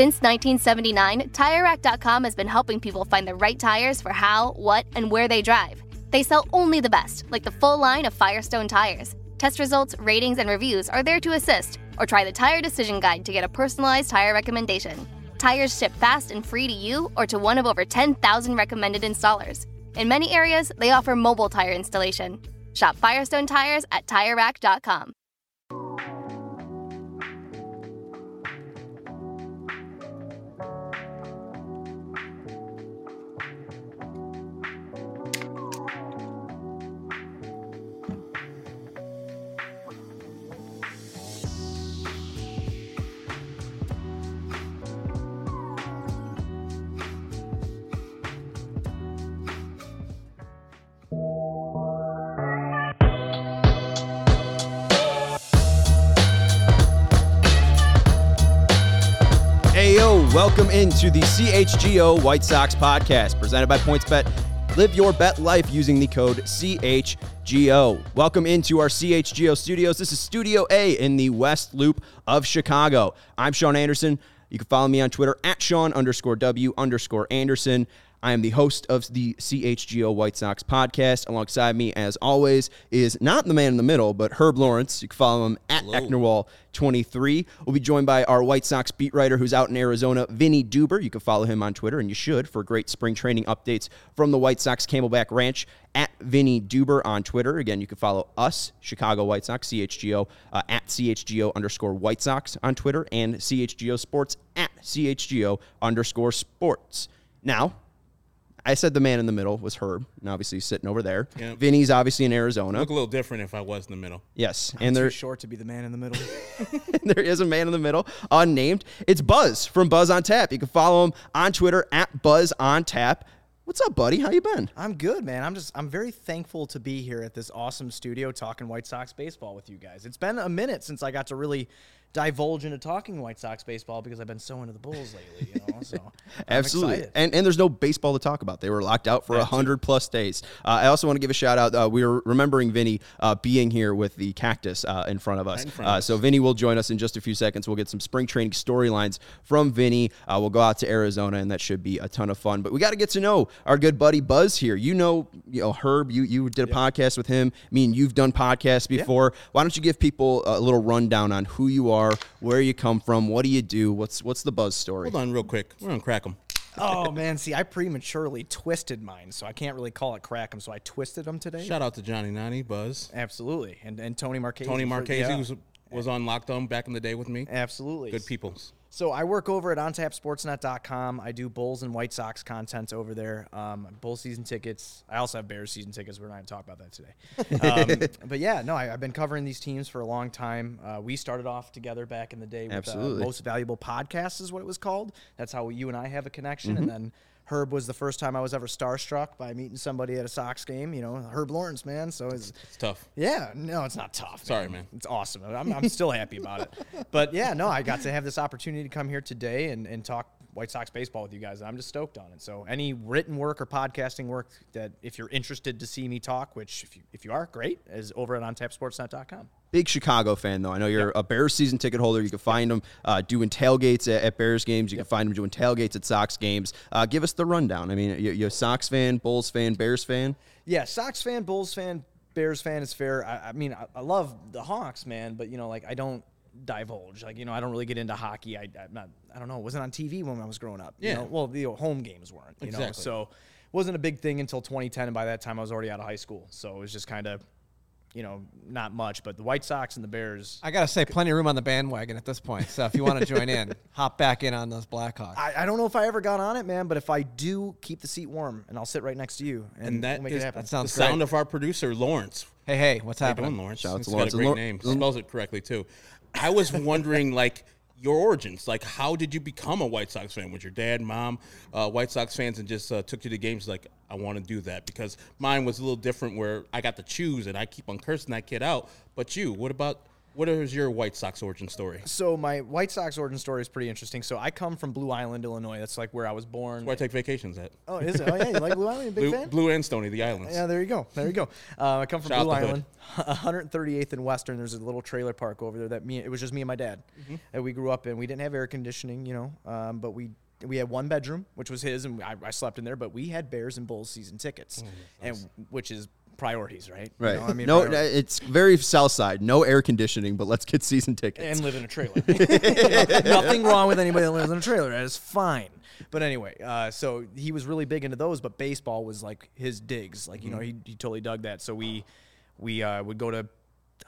Since 1979, TireRack.com has been helping people find the right tires for how, what, and where they drive. They sell only the best, like the full line of Firestone tires. Test results, ratings, and reviews are there to assist, or try the Tire Decision Guide to get a personalized tire recommendation. Tires ship fast and free to you or to one of over 10,000 recommended installers. In many areas, they offer mobile tire installation. Shop Firestone tires at TireRack.com. welcome into the CHGO White Sox podcast presented by PointsBet. Live your bet life using the code CHGO. Welcome into our CHGO studios. This is Studio A in the West Loop of Chicago. I'm Sean Anderson. You can follow me on Twitter at Sean underscore W underscore Anderson. I am the host of the CHGO White Sox podcast. Alongside me, as always, is not the man in the middle, but Herb Lawrence. You can follow him at Ecknerwall23. We'll be joined by our White Sox beat writer who's out in Arizona, Vinny Duber. You can follow him on Twitter, and you should, for great spring training updates from the White Sox Camelback Ranch at Vinny Duber on Twitter. Again, you can follow us, Chicago White Sox, CHGO, uh, at CHGO underscore White Sox on Twitter, and CHGO Sports at CHGO underscore Sports. Now, I said the man in the middle was Herb, and obviously he's sitting over there. Yep. Vinny's obviously in Arizona. Look a little different if I was in the middle. Yes, I'm and too there short to be the man in the middle. there is a man in the middle, unnamed. It's Buzz from Buzz on Tap. You can follow him on Twitter at Buzz on Tap. What's up, buddy? How you been? I'm good, man. I'm just I'm very thankful to be here at this awesome studio talking White Sox baseball with you guys. It's been a minute since I got to really divulge into talking White Sox baseball because I've been so into the Bulls lately, you know. So Absolutely. And and there's no baseball to talk about. They were locked out for a hundred plus days. Uh, I also want to give a shout out. Uh, we were remembering Vinny uh, being here with the cactus uh, in front of us. Front of Uh, us. so Vinny will join us in just a few seconds. We'll get some spring training storylines from Vinny. Uh, we'll go out to Arizona, and that should be a ton of fun. But we got to get to know our good buddy Buzz here. You know, you know Herb. You you did a podcast with him. I mean, you've done podcasts before. Why don't you give people a little rundown on who you are, where you come from, what do you do, what's what's the Buzz story? Hold on, real quick. We're gonna crack them. oh man, see, I prematurely twisted mine, so I can't really call it crack 'em. So I twisted them today. Shout out to Johnny Nani, Buzz, Absolutely, and and Tony Marquez. Tony Marchese was was on lockdown back in the day with me. absolutely Good people. So I work over at OnTapSportsNet.com. I do Bulls and White Sox content over there. Um, Bulls season tickets. I also have Bears season tickets. We're not going to talk about that today. um, but yeah, no, I, I've been covering these teams for a long time. Uh, we started off together back in the day with Absolutely. Uh, Most Valuable Podcast is what it was called. That's how you and I have a connection. And then Herb was the first time I was ever starstruck by meeting somebody at a Sox game. You know, Herb Lawrence, man. So it's It's tough. yeah, no, it's not tough. Sorry, man. It's awesome. I'm, I'm still happy about it. But yeah, no, I got to have this opportunity to come here today and, and talk White Sox baseball with you guys. I'm just stoked on it. So any written work or podcasting work that if you're interested to see me talk, which if you, if you are, great, is over at ontapsportsnet.com. Big Chicago fan, though. I know you're a Bears season ticket holder. You can find them uh, doing tailgates at, at Bears games. You can find them doing tailgates at Sox games. Uh, give us the rundown. I mean, you, you're a Sox fan, Bulls fan, Bears fan. Yeah, Sox fan, Bulls fan, Bears fan is fair. I, I mean, I, I love the Hawks, man, but you know, like I don't divulge. Like you know, I don't really get into hockey. I, I'm not. I don't know. It wasn't on TV when I was growing up. You Yeah. know? Well, the uh, home games weren't. You know, Exactly. so it wasn't a big thing until 2010, and by that time I was already out of high school. So it was just kind of, you know, not much. But the White Sox and the Bears. I gotta say, plenty of room on the bandwagon at this point. So if you want to join in, hop back in on those Blackhawks. I, I don't know if I ever got on it, man, but if I do, keep the seat warm, and I'll sit right next to you, and, And that we'll make is it happen. that the sounds sound of our producer Lawrence. Hey, hey, what's How you happening? doing, Lawrence? Shout out He's to got a great Lawr- name. Spells it correctly too. I was wondering, like your origins. Like, how did you become a White Sox fan? Was your dad, mom, uh, White Sox fans, and just uh, took you to games? Like, I want to do that because mine was a little different, where I got to choose, and I keep on cursing that kid out. But you, what about What is your White Sox origin story? So my White Sox origin story is pretty interesting. So I come from Blue Island, Illinois. That's like where I was born. Where I take vacations at? Oh, is it? Oh, yeah. You like Blue Island? Big Blue, fan? Blue and Stony, the islands. Yeah, there you go. There you go. Uh, I come from Shout Blue the hood. Island, 138th and Western. There's a little trailer park over there that me. It was just me and my dad Mm-hmm. that we grew up in. We didn't have air conditioning, you know, um, but we we had one bedroom, which was his, and I, I slept in there. But we had Bears and Bulls season tickets, and which is priorities, right? You Right. know, I mean, no, priorities. it's very south side. No air conditioning, but let's get season tickets. and live in a trailer. Nothing wrong with anybody that lives in a trailer. That is fine. But anyway, uh, so he was really big into those, but baseball was like his digs. Like you know, he, he totally dug that. So we we uh, would go to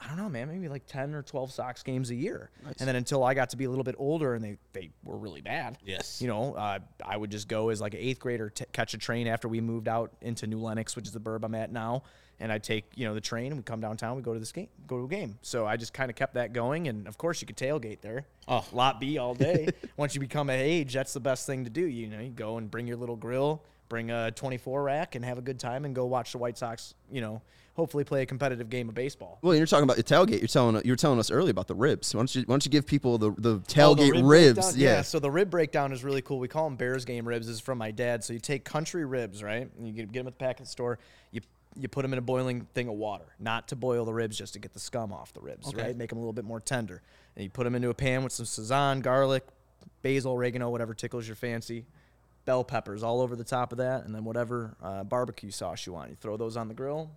I don't know, man, maybe like ten or twelve Sox games a year. And then until I got to be a little bit older, and they they were really bad. Yes. You know, uh, I would just go as like an eighth grader, t- catch a train after we moved out into New Lenox, which is the burb I'm at now. And I'd take, you know, the train and we come downtown, we go to this game, go to a game. So I just kind of kept that going. And of course, you could tailgate there. Oh. Lot B all day. Once you become of age, that's the best thing to do. You know, you go and bring your little grill, bring a 24 rack, and have a good time and go watch the White Sox, you know, hopefully play a competitive game of baseball. well, you're talking about the tailgate. You're telling you were telling us earlier about the ribs. Why don't you why don't you give people the the Oh, tailgate the rib ribs? breakdown? Yeah. So the rib breakdown is really cool. We call them Bears game ribs. This is from my dad. So you take country ribs, right? And you get, them at the pack at the store. You you put them in a boiling thing of water, not to boil the ribs, just to get the scum off the ribs, right? Make them a little bit more tender. And you put them into a pan with some Sazón, garlic, basil, oregano, whatever tickles your fancy. Bell peppers all over the top of that, and then whatever uh, barbecue sauce you want. You throw those on the grill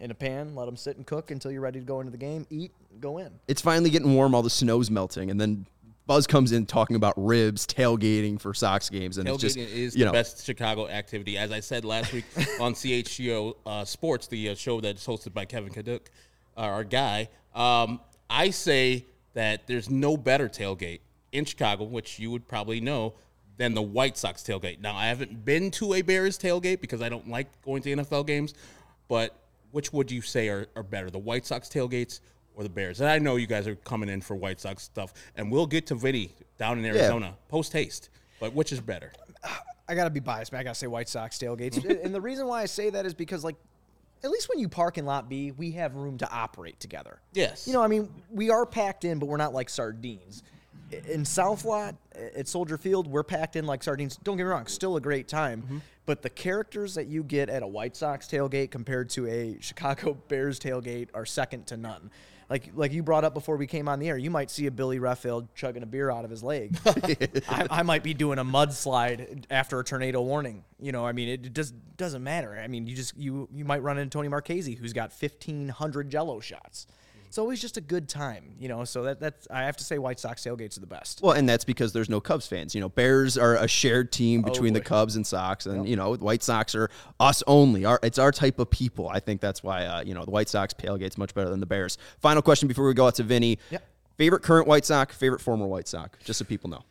in a pan, let them sit and cook until you're ready to go into the game. Eat, go in. it's finally getting warm. All the snow's melting, and then Buzz comes in talking about ribs, tailgating for Sox games, and it's just is you the know best Chicago activity. As I said last week on CHGO uh, Sports, the uh, show that's hosted by Kevin Kaduk, uh, our guy, um, I say that there's no better tailgate in Chicago, which you would probably know, than the White Sox tailgate. Now, I haven't been to a Bears tailgate because I don't like going to NFL games, but which would you say are, are better, the White Sox tailgates or the Bears? And I know you guys are coming in for White Sox stuff, and we'll get to Vinny down in Arizona post haste. But which is better? I gotta be biased, man. I gotta say White Sox tailgates, and the reason why I say that is because, like, at least when you park in Lot B, we have room to operate together. Yes. You know, I mean, we are packed in, but we're not like sardines. In South Lot at Soldier Field, we're packed in like sardines. Don't get me wrong, still a great time. Mm-hmm. But the characters that you get at a White Sox tailgate compared to a Chicago Bears tailgate are second to none. Like, like you brought up before we came on the air, you might see a Billy Reffield chugging a beer out of his leg. I, I might be doing a mudslide after a tornado warning. You know, I mean, it just doesn't matter. I mean, you just you you might run into Tony Marchese, who's got fifteen hundred Jello shots. It's always just a good time, you know. So that that's I have to say, White Sox tailgates are the best. Well, and that's because there's no Cubs fans. You know, Bears are a shared team between the. Cubs and Sox, and you know, White Sox are us only. Our, it's our type of people. I think that's why uh, you know the White Sox tailgate's much better than the Bears. Final question before we go out to Vinny. Yep. Favorite current White Sox, favorite former White Sox, just so people know.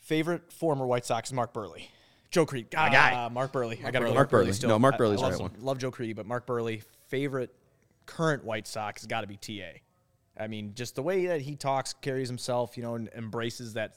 Favorite former White Sox is Mark Buehrle. Joe Crede, my guy. Mark Buehrle. I got to go Mark Mark Buehrle. Buehrle. Still, No, Mark Buehrle's I the love, right one. Love Joe Crede, but Mark Buehrle. Favorite current White Sox has got to be Ta. I mean, just the way that he talks, carries himself, you know, and embraces that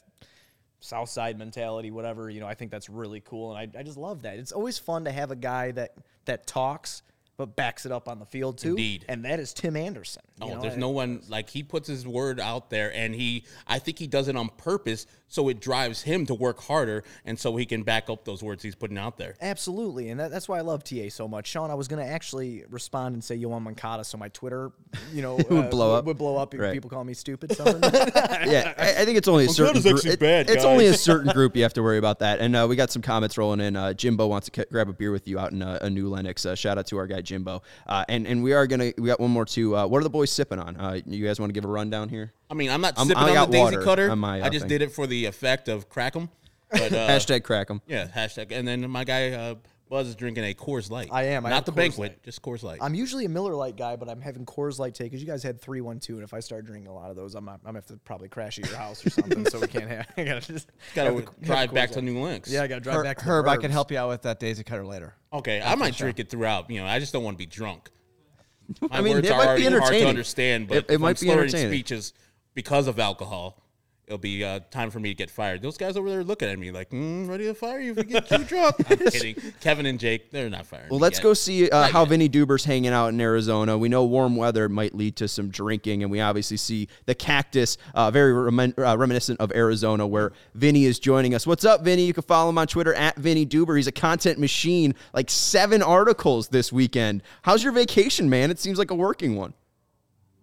South Side mentality, whatever. You know, I think that's really cool, and I, I just love that. It's always fun to have a guy that that talks but backs it up on the field too. Indeed. and that is Tim Anderson. Oh, know, there's no one like he puts his word out there, and he. I think he does it on purpose, so it drives him to work harder, and so he can back up those words he's putting out there. Absolutely, and that, that's why I love TA so much. Sean, I was going to actually respond and say Yoán Moncada, so my Twitter, you know, Would blow up. Would blow up if Right. people call me stupid. Something. yeah, I, I think it's only a certain Moncada's group. it- bad, it's only a certain group you have to worry about that. And uh, we got some comments rolling in. Uh, Jimbo wants to c- grab a beer with you out in uh, a New Lenox. Uh, shout out to our guy Jimbo. Uh, and and we are gonna we got one more too. Uh, what are the boys sipping on? Uh, you guys want to give a rundown here? I mean, I'm not I'm- sipping I on got the Daisy water Cutter. on my, uh, I just thing. did it for the effect of crack 'em. But uh, Hashtag crack 'em. yeah, hashtag. And then my guy uh, Buzz is drinking a Coors Light. I am. I not the Coors banquet, Light. just Coors Light. I'm usually a Miller Lite guy, but I'm having Coors Light today because you guys had three, one, two, and if I start drinking a lot of those, I'm not, I'm gonna have to probably crash at your house or something. so we can't have. I gotta just Got have to the- have drive the back Coors to Light. New Lenox. Yeah, I gotta drive Her- back. To the Herb, I can burbs. help you out with that Daisy Cutter later. Okay, I might drink it throughout. You know, I just don't want to be drunk. My I mean, words it are might be already hard to entertaining. understand, but It- it if might be slurring entertaining. speeches because of alcohol. it'll be uh, time for me to get fired. Those guys over there looking at me like, mm, ready to fire you if you get too drunk. I'm kidding. Kevin and Jake, they're not firing. Well, let's yet. go see uh, how yet. Vinny Duber's hanging out in Arizona. We know warm weather might lead to some drinking, and we obviously see the cactus, uh, very remin- uh, reminiscent of Arizona, where Vinny is joining us. What's up, Vinny? You can follow him on Twitter at Vinny Duber. He's a content machine, like seven articles this weekend. How's your vacation, man? It seems like a working one.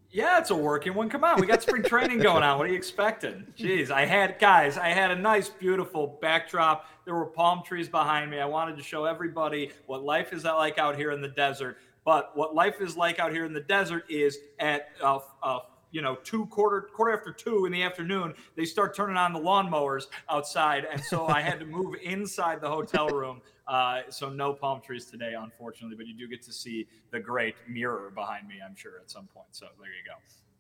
Yeah, it's a working one. Come on, we got spring training going on. What are you expecting? Jeez, I had guys, I had a nice, beautiful backdrop. There were palm trees behind me. I wanted to show everybody what life is like out here in the desert. But what life is like out here in the desert is at uh, uh, you know two quarter quarter after two in the afternoon they start turning on the lawnmowers outside and so i had to move inside the hotel room uh, so no palm trees today unfortunately but you do get to see the great mirror behind me i'm sure at some point so there you go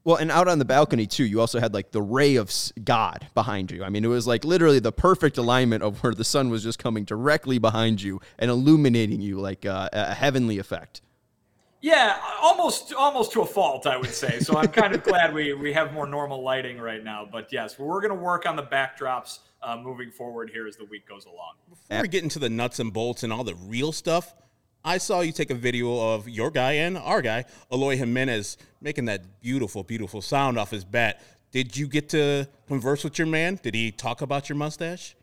Well, and out on the balcony too, you also had like the ray of God behind you. I mean, it was like literally the perfect alignment of where the sun was just coming directly behind you and illuminating you like uh, a heavenly effect. Yeah, almost almost to a fault, I would say. So I'm kind of glad we we have more normal lighting right now. But yes, we're going to work on the backdrops uh, moving forward here as the week goes along. Before we get into the nuts and bolts and all the real stuff, I saw you take a video of your guy and our guy, Eloy Jimenez, making that beautiful, beautiful sound off his bat. Did you get to converse with your man? Did he talk about your mustache?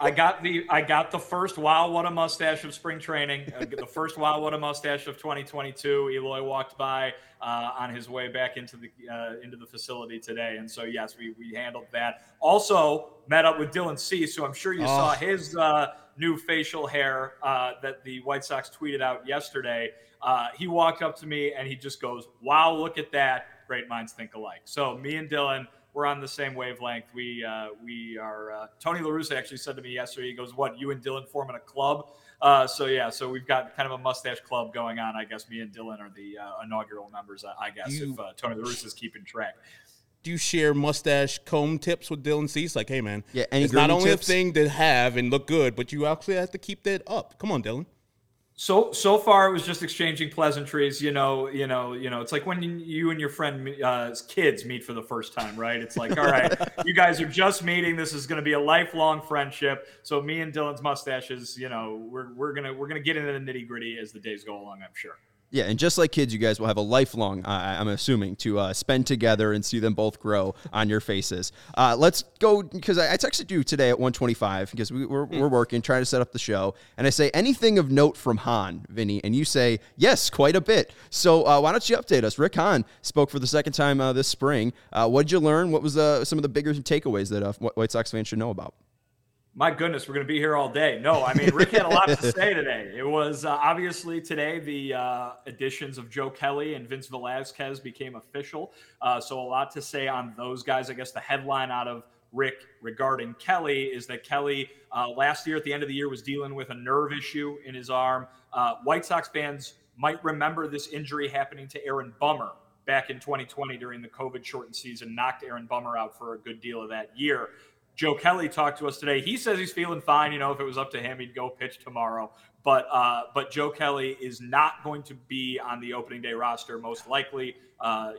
I got the I got the first wow what a mustache of spring training. Uh, the first wow what a mustache of 2022. Eloy walked by uh, on his way back into the uh, into the facility today, and so yes, we we handled that. Also met up with Dylan Cease. So I'm sure you saw his uh, new facial hair uh, that the White Sox tweeted out yesterday. Uh, he walked up to me and he just goes, "Wow, look at that! Great minds think alike." So me and Dylan we're on the same wavelength. We uh, we are. Uh, Tony La Russa actually said to me yesterday. He goes, "What? You and Dylan forming a club?" Uh, so yeah, so we've got kind of a mustache club going on. I guess me and Dylan are the uh, inaugural members. I, I guess You- if uh, Tony La is keeping track. Do you share mustache comb tips with Dylan Cease? Like, hey man, Yeah, it's not only tips? a thing to have and look good, but you actually have to keep that up. Come on, Dylan. So so far, it was just exchanging pleasantries. You know, you know, you know. It's like when you, and your friend uh, kids meet for the first time, right? It's like, all right, you guys are just meeting. This is going to be a lifelong friendship. So me and Dylan's mustaches, you know, we're we're gonna we're gonna get into the nitty gritty as the days go along. I'm sure. Yeah, and just like kids, you guys will have a lifelong, uh, I'm assuming, to uh, spend together and see them both grow on your faces. Uh, let's go, because I, I texted you today at 125, because we, we're, we're working, trying to set up the show, and I say, anything of note from Hahn, Vinny? And you say, yes, quite a bit. So uh, why don't you update us? Rick Hahn spoke for the second time uh, this spring. Uh, what did you learn? What was uh, some of the bigger takeaways that uh, White Sox fans should know about? My goodness, we're going to be here all day. No, I mean, Rick had a lot to say today. It was uh, obviously today the uh, additions of Joe Kelly and Vince Velasquez became official. Uh, so, a lot to say on those guys. I guess the headline out of Rick regarding Kelly is that Kelly uh, last year at the end of the year was dealing with a nerve issue in his arm. Uh, White Sox fans might remember this injury happening to Aaron Bummer back in 2020 during the COVID shortened season, knocked Aaron Bummer out for a good deal of that year. Joe Kelly talked to us today. He says he's feeling fine. You know, if it was up to him, he'd go pitch tomorrow. But uh, but Joe Kelly is not going to be on the opening day roster, most likely. Uh,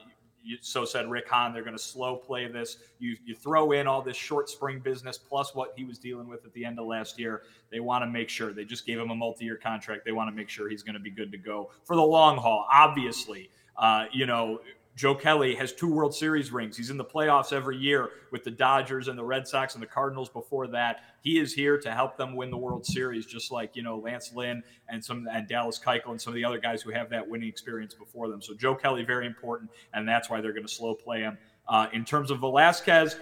you, so said Rick Hahn. They're going to slow play this. You you throw in all this short spring business plus what he was dealing with at the end of last year. They want to make sure they just gave him a multi-year contract. They want to make sure he's going to be good to go for the long haul. Obviously, uh, you know. Joe Kelly has two World Series rings. He's in the playoffs every year with the Dodgers and the Red Sox and the Cardinals before that. He is here to help them win the World Series, just like, you know, Lance Lynn and some and Dallas Keuchel and some of the other guys who have that winning experience before them. So Joe Kelly, very important, and that's why they're going to slow play him. Uh, in terms of Velasquez,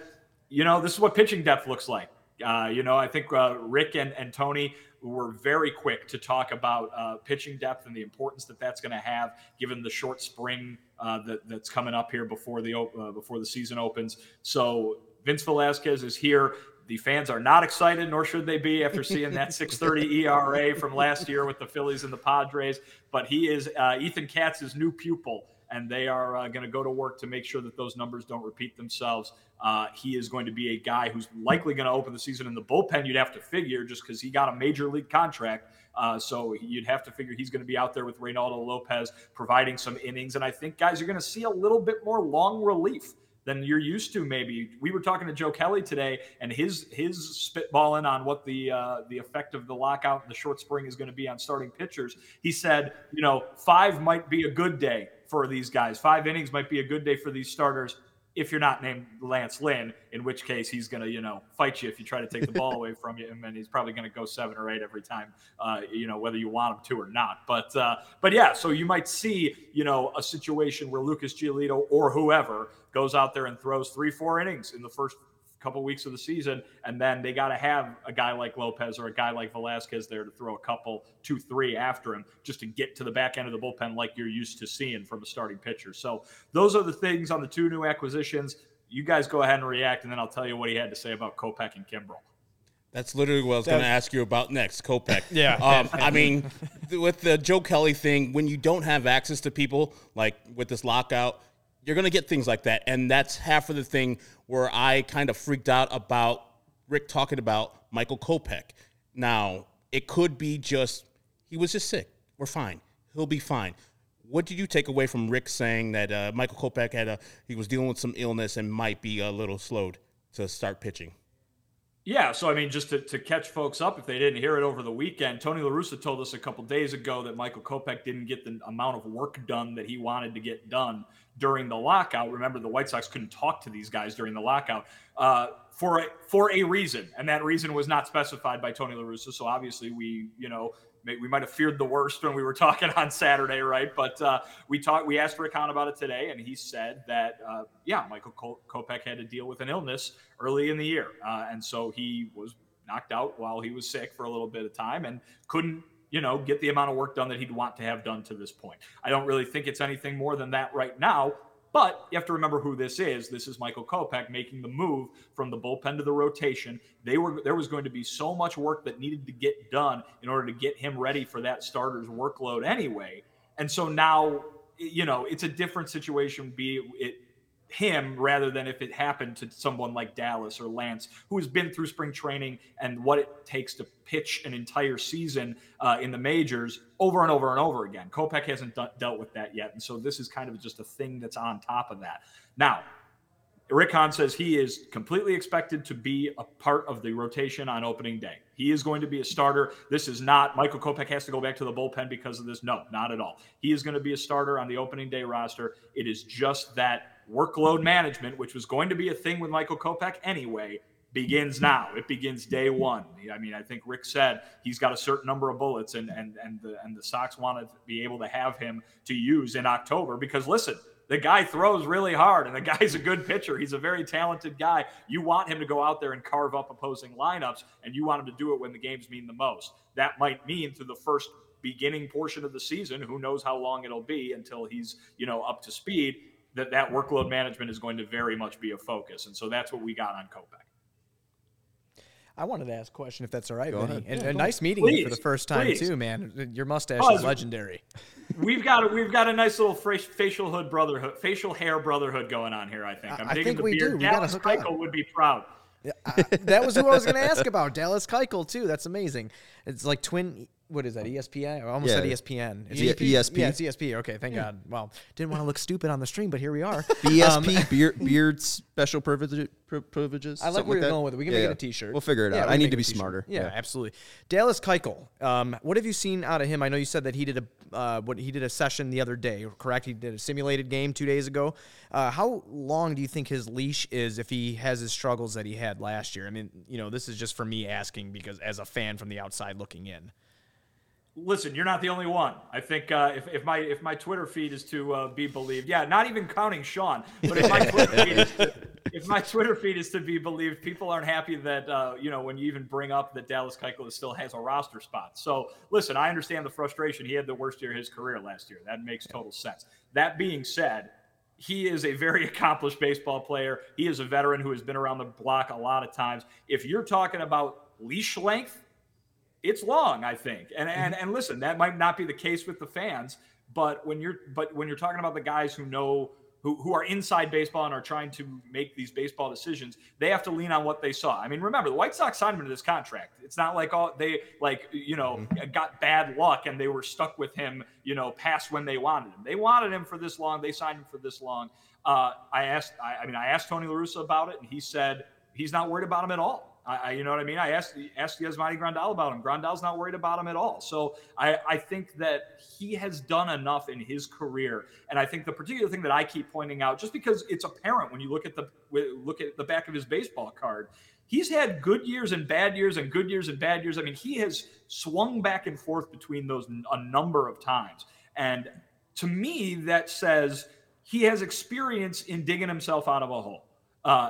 you know, this is what pitching depth looks like. Uh, you know, I think uh, Rick and, and Tony were very quick to talk about uh, pitching depth and the importance that that's going to have, given the short spring uh, that, that's coming up here before the uh, before the season opens. So Vince Velasquez is here. The fans are not excited, nor should they be after seeing that 6.30 ERA from last year with the Phillies and the Padres. But he is uh, Ethan Katz's new pupil and they are uh, going to go to work to make sure that those numbers don't repeat themselves. Uh, he is going to be a guy who's likely going to open the season in the bullpen. You'd have to figure just because he got a major league contract. Uh, so you'd have to figure he's going to be out there with Reynaldo Lopez providing some innings. And I think guys are going to see a little bit more long relief than you're used to. Maybe we were talking to Joe Kelly today, and his his spitballing on what the uh, the effect of the lockout and the short spring is going to be on starting pitchers. He said, you know, five might be a good day for these guys. Five innings might be a good day for these starters if you're not named Lance Lynn, in which case he's going to, you know, fight you if you try to take the ball away from you, and he's probably going to go seven or eight every time, uh, you know, whether you want him to or not. But, uh, but yeah, so you might see, you know, a situation where Lucas Giolito or whoever goes out there and throws three, four innings in the first couple weeks of the season, and then they got to have a guy like Lopez or a guy like Velasquez there to throw a couple, two, three after him just to get to the back end of the bullpen like you're used to seeing from a starting pitcher. So those are the things on the two new acquisitions. You guys go ahead and react, and then I'll tell you what he had to say about Kopech and Kimbrel. That's literally what I was going to ask you about next, Kopech. Yeah. Um, I mean, with the Joe Kelly thing, when you don't have access to people, like with this lockout, you're going to get things like that. And that's half of the thing where I kind of freaked out about Rick talking about Michael Kopech. Now, it could be just he was just sick. We're fine. He'll be fine. What did you take away from Rick saying that uh, Michael Kopech had a he was dealing with some illness and might be a little slowed to start pitching? Yeah, so I mean, just to, to catch folks up, if they didn't hear it over the weekend, Tony La Russa told us a couple days ago that Michael Kopech didn't get the amount of work done that he wanted to get done during the lockout. Remember, the White Sox couldn't talk to these guys during the lockout uh, for a, for a reason, and that reason was not specified by Tony La Russa. So obviously, we you know we might have feared the worst when we were talking on Saturday, right? But uh, we talked, we asked Rick Hahn about it today, and he said that uh, yeah, Michael Kopech had to deal with an illness early in the year, uh, and so he was knocked out while he was sick for a little bit of time and couldn't you know, get the amount of work done that he'd want to have done to this point. I don't really think it's anything more than that right now. But you have to remember who this is. This is Michael Kopech making the move from the bullpen to the rotation. They were there was going to be so much work that needed to get done in order to get him ready for that starter's workload anyway. And so now, you know, it's a different situation. Be it him rather than if it happened to someone like Dallas or Lance, who has been through spring training and what it takes to pitch an entire season uh, in the majors over and over and over again. Kopech hasn't d- dealt with that yet. And so this is kind of just a thing that's on top of that. Now, Rick Hahn says he is completely expected to be a part of the rotation on opening day. He is going to be a starter. This is not Michael Kopech has to go back to the bullpen because of this. No, not at all. He is going to be a starter on the opening day roster. It is just that workload management, which was going to be a thing with Michael Kopech anyway, begins now. It begins day one. I mean, I think Rick said he's got a certain number of bullets, and and and the and the Sox want to be able to have him to use in October because listen. The guy throws really hard, and the guy's a good pitcher. He's a very talented guy. You want him to go out there and carve up opposing lineups, and you want him to do it when the games mean the most. That might mean through the first beginning portion of the season. Who knows how long it'll be until he's you know up to speed that that workload management is going to very much be a focus. And so that's what we got on Kopech. I wanted to ask a question if that's all right, Go Vinny. And, yeah, a nice meeting please, you for the first time please. too, man. Your mustache Oh, is legendary. We've got a, we've got a nice little fra- facial hood brotherhood, facial hair brotherhood going on here. I think. I'm I digging think the we beard. do. We Dallas hook. Keuchel would be proud. Uh, that was who I was going to ask about. Dallas Keuchel too. That's amazing. It's like twin. What is that? ESPN? I almost Yeah. said ESPN. It's E- ESP. Yeah, it's ESP. Okay, thank God. Well, didn't want to look stupid on the stream, but here we are. BSP Um, beard, beard special privilege, pri- privileges. I like something where you're that? going with it. We can Yeah, make yeah. it a T-shirt. We'll figure it Yeah, out. we I can need make to it a be t-shirt. smarter. Yeah, absolutely. Dallas Keuchel. Um, what have you seen out of him? I know you said that he did a uh, what he did a session the other day. Correct? He did a simulated game two days ago. Uh, how long do you think his leash is if he has his struggles that he had last year? I mean, you know, this is just for me asking because as a fan from the outside looking in. Listen, you're not the only one. I think uh, if, if my if my Twitter feed is to uh, be believed, yeah, not even counting Sean, but if my Twitter feed is to, if my Twitter feed is to be believed, people aren't happy that uh, you know when you even bring up that Dallas Keuchel still has a roster spot. So listen, I understand the frustration. He had the worst year of his career last year. That makes total sense. That being said, he is a very accomplished baseball player. He is a veteran who has been around the block a lot of times. If you're talking about leash length, it's long, I think. And and and listen, that might not be the case with the fans, but when you're but when you're talking about the guys who know who, who are inside baseball and are trying to make these baseball decisions, they have to lean on what they saw. I mean, remember the White Sox signed him to this contract. It's not like all they like, you know, mm-hmm. got bad luck and they were stuck with him, you know, past when they wanted him. They wanted him for this long. They signed him for this long. Uh, I asked, I, I mean, I asked Tony La Russa about it, and he said he's not worried about him at all. I, I, you know what I mean? I asked asked Yasmani Grandal about him. Grandal's not worried about him at all. So I, I think that he has done enough in his career. And I think the particular thing that I keep pointing out, just because it's apparent when you look at the look at the back of his baseball card, he's had good years and bad years and good years and bad years. I mean, he has swung back and forth between those a number of times. And to me, that says he has experience in digging himself out of a hole. Uh,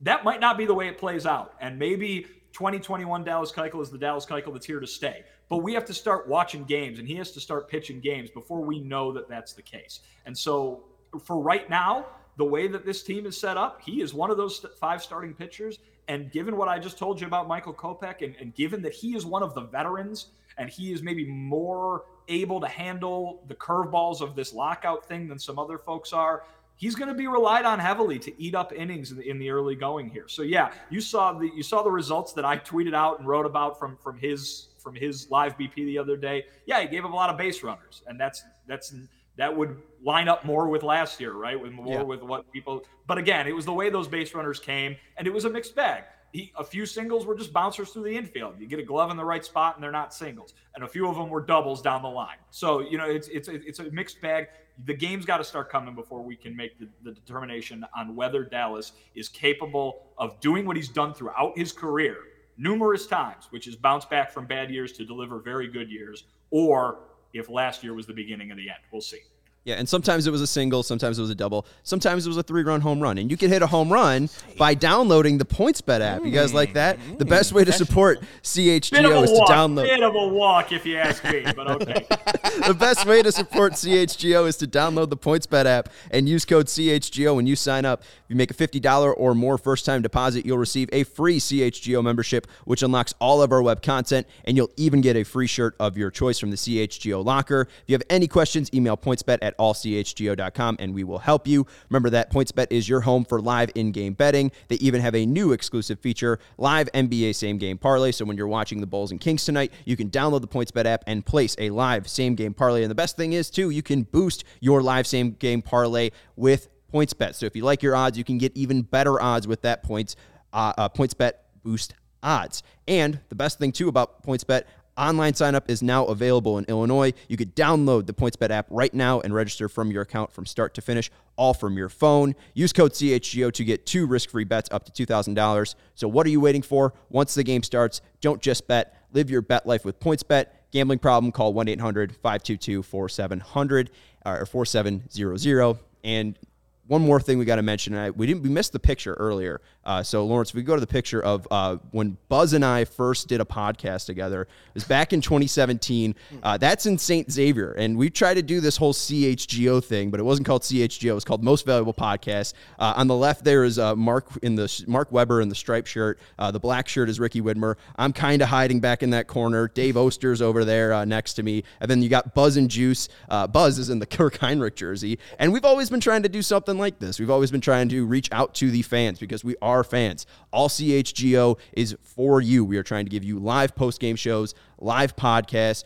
that might not be the way it plays out. And maybe 2021 Dallas Keuchel is the Dallas Keuchel that's here to stay. But we have to start watching games, and he has to start pitching games before we know that that's the case. And so, for right now, the way that this team is set up, he is one of those five starting pitchers. And given what I just told you about Michael Kopech, and, and given that he is one of the veterans, and he is maybe more able to handle the curveballs of this lockout thing than some other folks are, he's going to be relied on heavily to eat up innings in the, in the, early going here. So yeah, you saw the you saw the results that I tweeted out and wrote about from from his from his live BP the other day. Yeah, he gave up a lot of base runners, and that's that's that would line up more with last year, right? With more yeah. with what people. But again, it was the way those base runners came, and it was a mixed bag. He, a few singles were just bouncers through the infield. You get a glove in the right spot, and they're not singles. And a few of them were doubles down the line. So you know, it's it's it's a mixed bag the game's got to start coming before we can make the, the, determination on whether Dallas is capable of doing what he's done throughout his career numerous times, which is bounce back from bad years to deliver very good years, or if last year was the beginning of the end. We'll see. Yeah, and sometimes it was a single, sometimes it was a double, sometimes it was a three-run home run, and you can hit a home run by downloading the PointsBet app. You guys like that? The mm. best way to support CHGO is to download. Bit of a walk, if you ask me, but okay. the best way to support CHGO is to download the PointsBet app and use code CHGO when you sign up. If you make a fifty dollar or more first-time deposit, you'll receive a free CHGO membership, which unlocks all of our web content, and you'll even get a free shirt of your choice from the CHGO locker. If you have any questions, email PointsBet at allchgo.com and we will help you. Remember that PointsBet is your home for live in game betting. They even have a new exclusive feature, live NBA same game parlay. So when you're watching the Bulls and Kings tonight, you can download the PointsBet app and place a live same game parlay. And the best thing is, too, you can boost your live same game parlay with PointsBet. So if you like your odds, you can get even better odds with that points uh, uh, PointsBet boost odds. And the best thing too about PointsBet, Online sign up is now available in Illinois. You could download the PointsBet app right now and register from your account from start to finish, all from your phone. Use code CHGO to get two risk free bets up to $2,000. So, what are you waiting for? Once the game starts, don't just bet, live your bet life with PointsBet. Gambling problem, call 1 800 522 4700 uh, or 4700. And one more thing we got to mention. I, we didn't we missed the picture earlier. Uh, so Lawrence, if we go to the picture of uh, when Buzz and I first did a podcast together, it was back in 2017. Uh, that's in St. Xavier, and we tried to do this whole CHGO thing, but it wasn't called CHGO. It was called Most Valuable Podcast. Uh, on the left there is uh, Mark in the Mark Weber in the striped shirt. Uh, the black shirt is Ricky Widmer. I'm kind of hiding back in that corner. Dave Oster's over there next to me, and then you got Buzz and Juice. Buzz is in the Kirk Hinrich jersey, and we've always been trying to do something like this. We've always been trying to reach out to the fans because we are fans. All CHGO is for you. We are trying to give you live post game shows, live podcasts,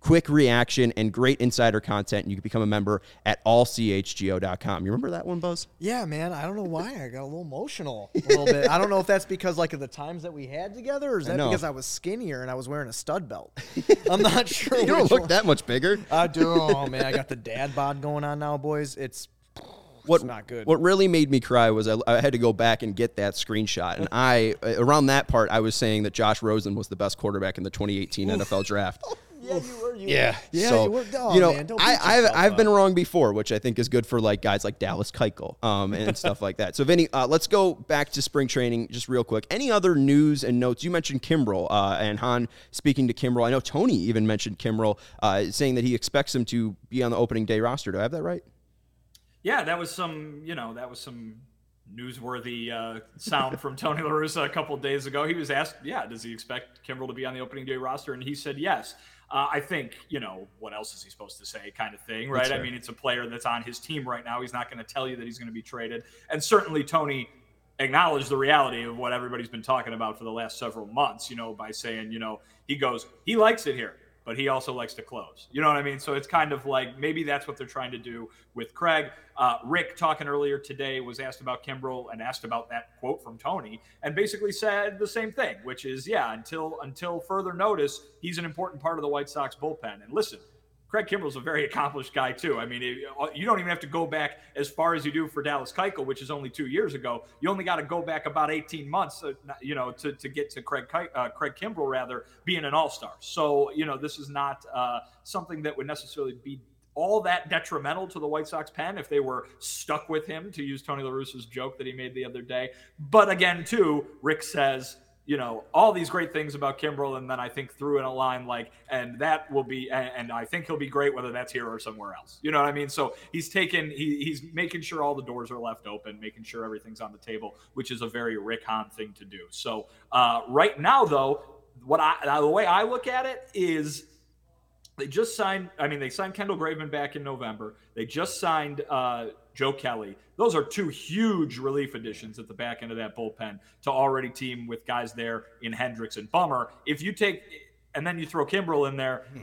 quick reaction, and great insider content. And You can become a member at allchgo.com. You remember that one, Buzz? Yeah, man. I don't know why. I got a little emotional a little bit. I don't know if that's because like of the times that we had together, or is that because I was skinnier and I was wearing a stud belt? I'm not sure. you don't look one. that much bigger. I do. Oh man, I got the dad bod going on now, boys. It's what not good. What really made me cry was I, I, had to go back and get that screenshot, and I around that part I was saying that Josh Rosen was the best quarterback in the 2018 NFL Draft. Yeah, you were. You yeah, were. yeah. So, you, were. Oh, you know, man, I, I've I've been wrong before, which I think is good for like guys like Dallas Keuchel, um, and stuff like that. So, Vinny, uh, let's go back to spring training just real quick. Any other news and notes? You mentioned Kimbrel uh, and Hahn speaking to Kimbrel. I know Tony even mentioned Kimbrel, uh, saying that he expects him to be on the opening day roster. Do I have that right? Yeah, that was some, you know, that was some newsworthy uh, sound from Tony La Russa a couple days ago. He was asked, yeah, does he expect Kimbrel to be on the opening day roster? And he said yes. Uh, I think, you know, what else is he supposed to say, kind of thing, right? I mean, it's a player that's on his team right now. He's not going to tell you that he's going to be traded. And certainly, Tony acknowledged the reality of what everybody's been talking about for the last several months, you know, by saying, you know, he goes, he likes it here but he also likes to close. You know what I mean? So it's kind of like maybe that's what they're trying to do with Craig. Uh, Rick, talking earlier today, was asked about Kimbrel and asked about that quote from Tony, and basically said the same thing, which is, yeah, until until further notice, he's an important part of the White Sox bullpen. And listen, Craig Kimbrel's a very accomplished guy too. I mean, uh, you don't even have to go back as far as you do for Dallas Keuchel, which is only two years ago. You only got to go back about 18 months, uh, you know, to, to get to Craig uh, Craig Kimbrel rather being an All Star. So you know, this is not uh, something that would necessarily be all that detrimental to the White Sox pen if they were stuck with him, to use Tony La Russa's joke that he made the other day. But again, too, Rick says you know, all these great things about Kimbrel, and then I think threw in a line like, and that will be, and, and, I think he'll be great whether that's here or somewhere else. You know what I mean? So he's taken, he, he's making sure all the doors are left open, making sure everything's on the table, which is a very Rick Hahn thing to do. So uh, right now, though, what I the way I look at it is they just signed. I mean, they signed Kendall Graveman back in November. They just signed uh, Joe Kelly. Those are two huge relief additions at the back end of that bullpen to already team with guys there in Hendriks and Bummer. If you take and then you throw Kimbrel in there. Hmm.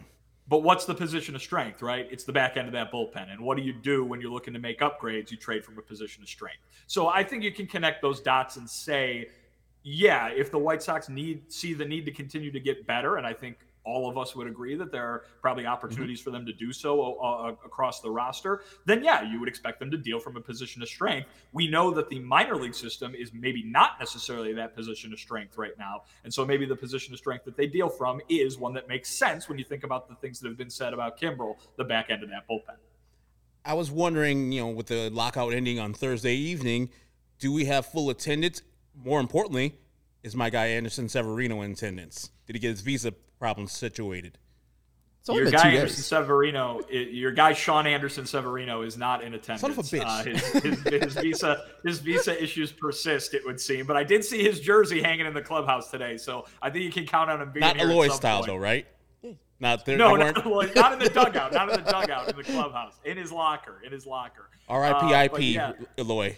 But what's the position of strength, right? It's the back end of that bullpen. And what do you do when you're looking to make upgrades? You trade from a position of strength. So I think you can connect those dots and say, yeah, if the White Sox need see the need to continue to get better, and I think all of us would agree that there are probably opportunities mm-hmm. for them to do so uh, uh, across the roster, then yeah, you would expect them to deal from a position of strength. We know that the minor league system is maybe not necessarily that position of strength right now. And so maybe the position of strength that they deal from is one that makes sense when you think about the things that have been said about Kimbrel, the back end of that bullpen. I was wondering, you know, with the lockout ending on Thursday evening, do we have full attendance? More importantly, is my guy Anderson Severino in attendance? Did he get his visa problem situated. Your guy Anderson Severino, your guy Sean Anderson Severino is not in attendance. Son of a bitch. Uh, his, his, his, visa his visa issues persist. It would seem, but I did see his jersey hanging in the clubhouse today, so I think you can count on him being not here. Not Eloy style point. though, right? Not there. No, not, not, in the dugout. Not in the dugout. In the clubhouse. In his locker. In his locker. R.I.P.I.P. Uh, yeah. Eloy.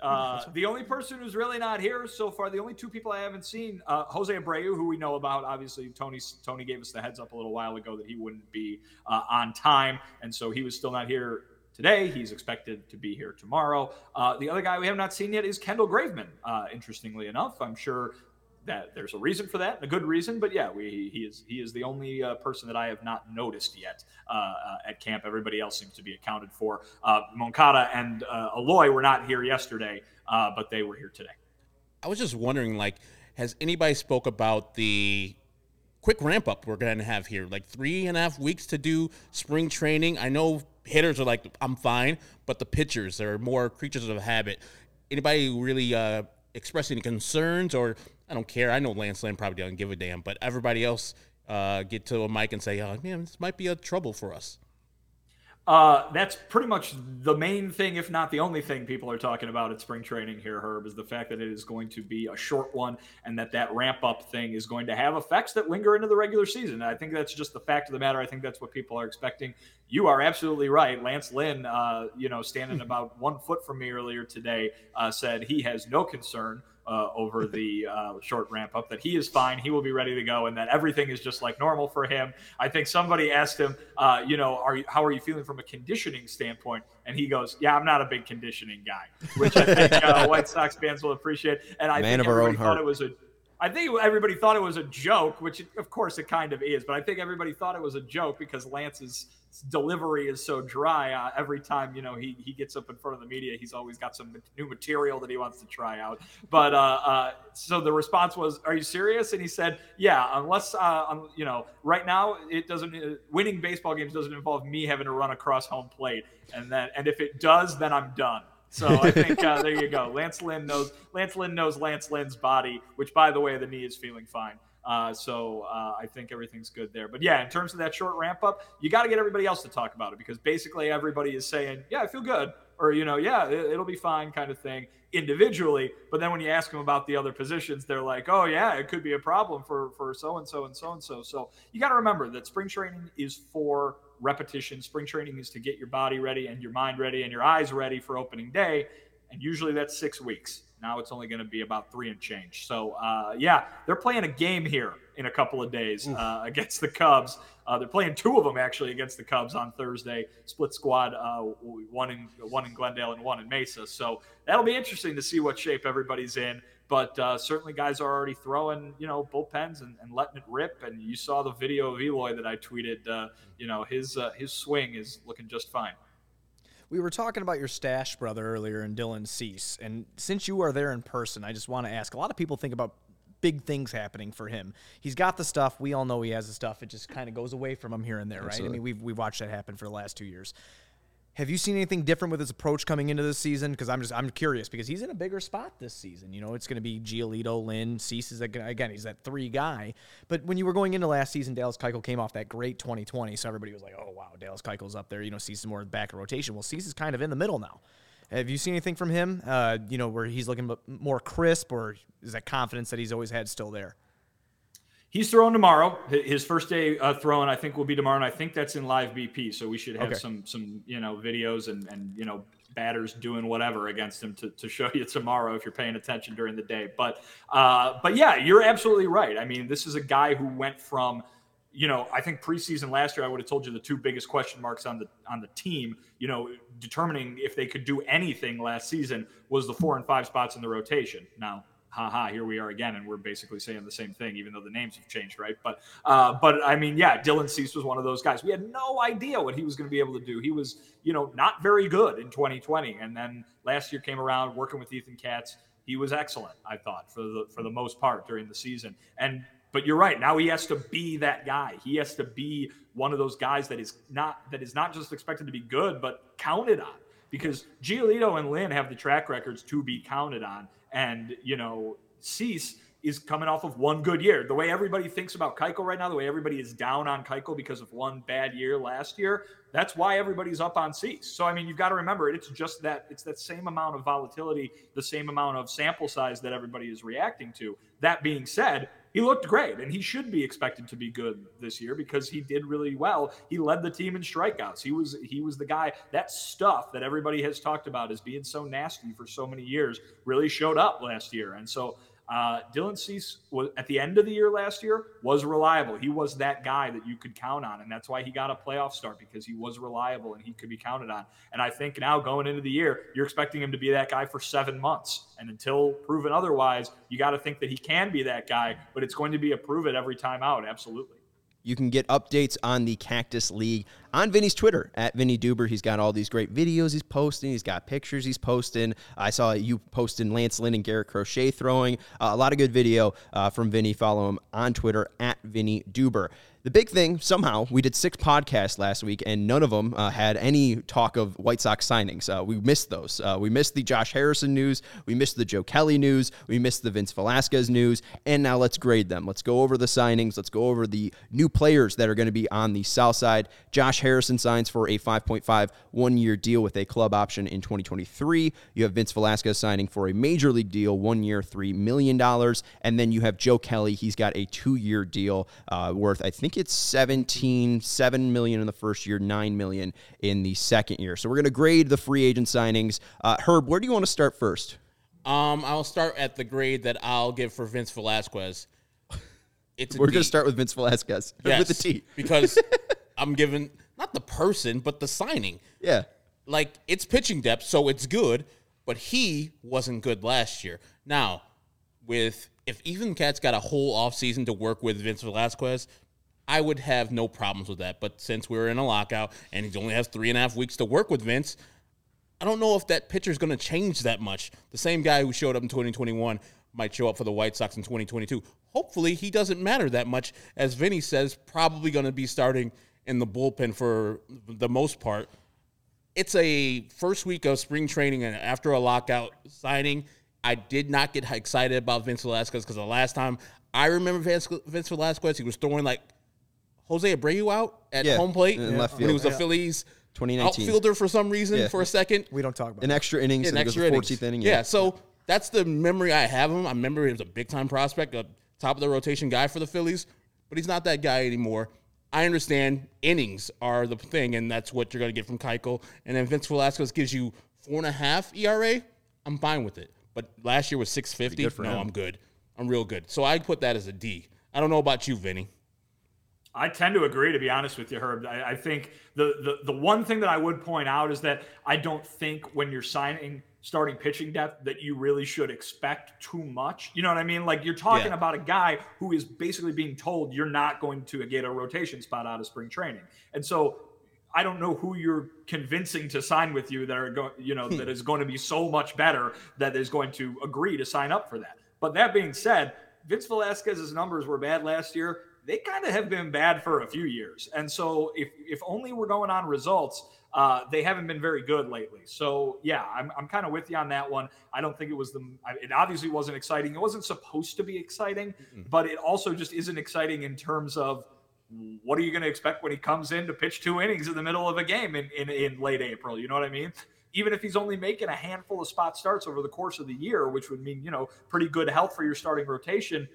Uh, the only person who's really not here so far, the only two people I haven't seen, uh, Jose Abreu, who we know about. Obviously, Tony Tony gave us the heads up a little while ago that he wouldn't be uh, on time, and so he was still not here today. He's expected to be here tomorrow. Uh, the other guy we have not seen yet is Kendall Graveman. Uh, interestingly enough, I'm sure that there's a reason for that, a good reason. But yeah, we, he is he is the only uh, person that I have not noticed yet uh, uh, at camp. Everybody else seems to be accounted for. Uh, Moncada and uh, Eloy were not here yesterday, but they were here today. I was just wondering, like, has anybody spoke about the quick ramp up we're going to have here? Like three and a half weeks to do spring training. I know hitters are like, I'm fine, but the pitchers are more creatures of habit. Anybody really uh, express any concerns or I don't care. I know Lance Lynn probably doesn't give a damn, but everybody else uh, get to a mic and say, "Oh man, this might be a trouble for us." Uh, that's pretty much the main thing, if not the only thing people are talking about at spring training here, Herb, is the fact that it is going to be a short one and that that ramp up thing is going to have effects that linger into the regular season. I think that's just the fact of the matter. I think that's what people are expecting. You are absolutely right. Lance Lynn, uh, you know, standing about one foot from me earlier today, uh, said he has no concern uh, over the uh, short ramp up, that he is fine, he will be ready to go, and that everything is just like normal for him. I think somebody asked him, uh, you know, are you, how are you feeling from a conditioning standpoint? And he goes, yeah, I'm not a big conditioning guy, which I think uh, White Sox fans will appreciate. And I Man think everybody thought heart. it was a I think everybody thought it was a joke, which of course it kind of is, but I think everybody thought it was a joke because Lance's delivery is so dry. Uh, every time you know he he gets up in front of the media, he's always got some new material that he wants to try out. But uh, uh, so the response was, "Are you serious?" And he said, "Yeah, unless uh, you know, right now it doesn't. Uh, winning baseball games doesn't involve me having to run across home plate, and then and if it does, then I'm done." So I think uh, there you go. Lance Lynn knows Lance Lynn knows Lance Lynn's body, which by the way, the knee is feeling fine. Uh, so uh, I think everything's good there. But yeah, in terms of that short ramp up, you got to get everybody else to talk about it because basically everybody is saying, "Yeah, I feel good." or you know, yeah, it, will be fine, kind of thing individually. But then when you ask them about the other positions, they're like, oh yeah, it could be a problem for for so and so and so and so. So you got to remember that spring training is for repetition. Spring training is to get your body ready and your mind ready and your eyes ready for opening day, and usually that's six weeks. Now it's only going to be about three and change. So, uh, yeah, they're playing a game here in a couple of days uh, against the Cubs. Uh, they're playing two of them actually against the Cubs on Thursday. Split squad, uh, one in one in Glendale and one in Mesa. So that'll be interesting to see what shape everybody's in. But uh, certainly, guys are already throwing, you know, bullpens and, and, letting it rip. And you saw the video of Eloy that I tweeted. Uh, you know, his his swing is looking just fine. We were talking about your stash brother earlier and Dylan Cease. And since you are there in person, I just want to ask a lot of people think about big things happening for him. He's got the stuff. We all know he has the stuff. It just kind of goes away from him here and there, Absolutely. right? I mean, we've, we've watched that happen for the last two years. Have you seen anything different with his approach coming into this season? Because I'm just I'm curious because he's in a bigger spot this season. You know, it's going to be Giolito, Lynn, Cease is again he's that three guy. But when you were going into last season, Dallas Keuchel came off that great 2020, so everybody was like, oh wow, Dallas Keuchel's up there. You know, Cease is more back in rotation. Well, Cease is kind of in the middle now. Have you seen anything from him? Uh, you know, where he's looking more crisp, or is that confidence that he's always had still there? He's throwing tomorrow. His first day uh, throwing, I think, will be tomorrow, and I think that's in live BP. So we should have okay. some some you know videos and and you know batters doing whatever against him to, to show you tomorrow if you're paying attention during the day. But uh, but yeah, you're absolutely right. I mean, this is a guy who went from you know, I think preseason last year, I would have told you the two biggest question marks on the on the team. You know, determining if they could do anything last season was the four and five spots in the rotation. Now haha, here we are again, and we're basically saying the same thing, even though the names have changed, right? But, uh, but I mean, yeah, Dylan Cease was one of those guys. We had no idea what he was going to be able to do. He was, you know, not very good in 2020, and then last year came around working with Ethan Katz. He was excellent, I thought, for the for the most part during the season. And but you're right. Now he has to be that guy. He has to be one of those guys that is not that is not just expected to be good, but counted on because Giolito and Lynn have the track records to be counted on. And, you know, Cease is coming off of one good year. The way everybody thinks about Keuchel right now, the way everybody is down on Keuchel because of one bad year last year, that's why everybody's up on Cease. So I mean, you've got to remember it. It's just that it's that same amount of volatility, the same amount of sample size that everybody is reacting to. That being said, he looked great and he should be expected to be good this year because he did really well. He led the team in strikeouts. He was he was the guy that stuff that everybody has talked about as being so nasty for so many years really showed up last year. And so uh, Dylan Cease was at the end of the year last year was reliable. He was that guy that you could count on, and that's why he got a playoff start because he was reliable and he could be counted on. And I think now going into the year, you're expecting him to be that guy for seven months, and until proven otherwise, you got to think that he can be that guy. But it's going to be a prove it every time out. Absolutely. You can get updates on the Cactus League on Vinny's Twitter at Vinnie Duber. He's got all these great videos he's posting. He's got pictures he's posting. I saw you posting Lance Lynn and Garrett Crochet throwing. Uh, a lot of good video uh, from Vinny. Follow him on Twitter at Vinnie Duber. The big thing, somehow, we did six podcasts last week, and none of them uh, had any talk of White Sox signings. Uh, we missed those. Uh, we missed the Josh Harrison news. We missed the Joe Kelly news. We missed the Vince Velasquez news. And now let's grade them. Let's go over the signings. Let's go over the new players that are going to be on the south side. Josh Harrison signs for a 5.5 one year deal with a club option in 2023. You have Vince Velasquez signing for a major league deal, one year, $3 million. And then you have Joe Kelly. He's got a two year deal uh, worth, I think, think it's 17, 7 million in the first year, 9 million in the second year. So we're going to grade the free agent signings. Uh, Herb, where do you want to start first? Um, I'll start at the grade that I'll give for Vince Velasquez. It's we're going to start with Vince Velasquez yes, with the T because I'm giving not the person but the signing. Yeah, like it's pitching depth, so it's good, but he wasn't good last year. Now, with if Ethan Katz got a whole offseason to work with Vince Velasquez, I would have no problems with that. But since we're in a lockout and he only has three and a half weeks to work with Vince, I don't know if that pitcher is going to change that much. The same guy who showed up in 2021 might show up for the White Sox in 2022. Hopefully, he doesn't matter that much. As Vinny says, probably going to be starting in the bullpen for the most part. It's a first week of spring training and after a lockout signing. I did not get excited about Vince Velasquez because the last time I remember Vince, Vince Velasquez, he was throwing like Jose Abreu out at yeah, home plate in left when he was the Phillies 2019. outfielder for some reason Yeah. for a second. We don't talk about An it. extra innings, Yeah, and an it goes extra innings. 14th inning. Yeah. so that's the memory I have of him. I remember he was a big time prospect, a top of the rotation guy for the Phillies, but he's not that guy anymore. I understand innings are the thing, and that's what you're going to get from Keuchel. And then Vince Velasquez gives you four and a half ERA. I'm fine with it. But last year was 650. no, him. I'm good. I'm real good. So I put that as a D. I don't know about you, Vinny. I tend to agree, to be honest with you, Herb. I, I think the, the the one thing that I would point out is that I don't think when you're signing starting pitching depth that you really should expect too much. You know what I mean? Like you're talking Yeah. about a guy who is basically being told you're not going to get a rotation spot out of spring training, and so I don't know who you're convincing to sign with you that are going, you know, that hmm. is going to be so much better that is going to agree to sign up for that. But that being said, Vince Velasquez's numbers were bad last year. They kind of have been bad for a few years, and so if if only we're going on results, uh, they haven't been very good lately. So yeah, I'm I'm kind of with you on that one. I don't think it was the. It obviously wasn't exciting. It wasn't supposed to be exciting, but it also just isn't exciting in terms of what are you going to expect when he comes in to pitch two innings in the middle of a game in, in, in late April? You know what I mean? Even if he's only making a handful of spot starts over the course of the year, which would mean, you know, pretty good health for your starting rotation,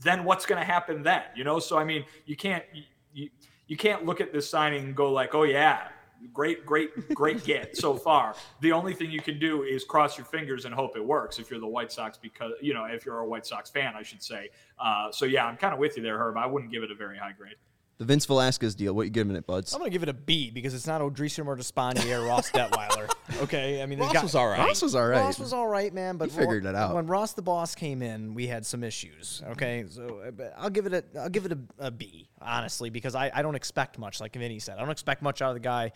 then what's going to happen then? You know, so I mean, you can't you, you, you can't look at this signing and go like, oh yeah, great, great, great get so far. The only thing you can do is cross your fingers and hope it works if you're the White Sox, because you know, if you're a White Sox fan, I should say. Uh, so yeah, I'm kind of with you there, Herb. I wouldn't give it a very high grade. the Vince Velasquez deal. What you giving it, buds? I'm gonna give it a B because it's not Odrisamer or Despaigne or Ross Detweiler. Okay, I mean, Ross guy- was all right. Ross was all right. Ross was all right, man. But He figured Ro- it out. When Ross the boss came in, we had some issues. Okay, so uh, but I'll give it a I'll give it a, a B, honestly, because I, I don't expect much. Like Vinny said, I don't expect much out of the guy.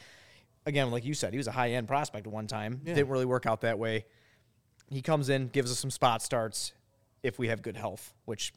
Again, like you said, he was a high end prospect at one time. Didn't really work out that way. He comes in, gives us some spot starts if we have good health, which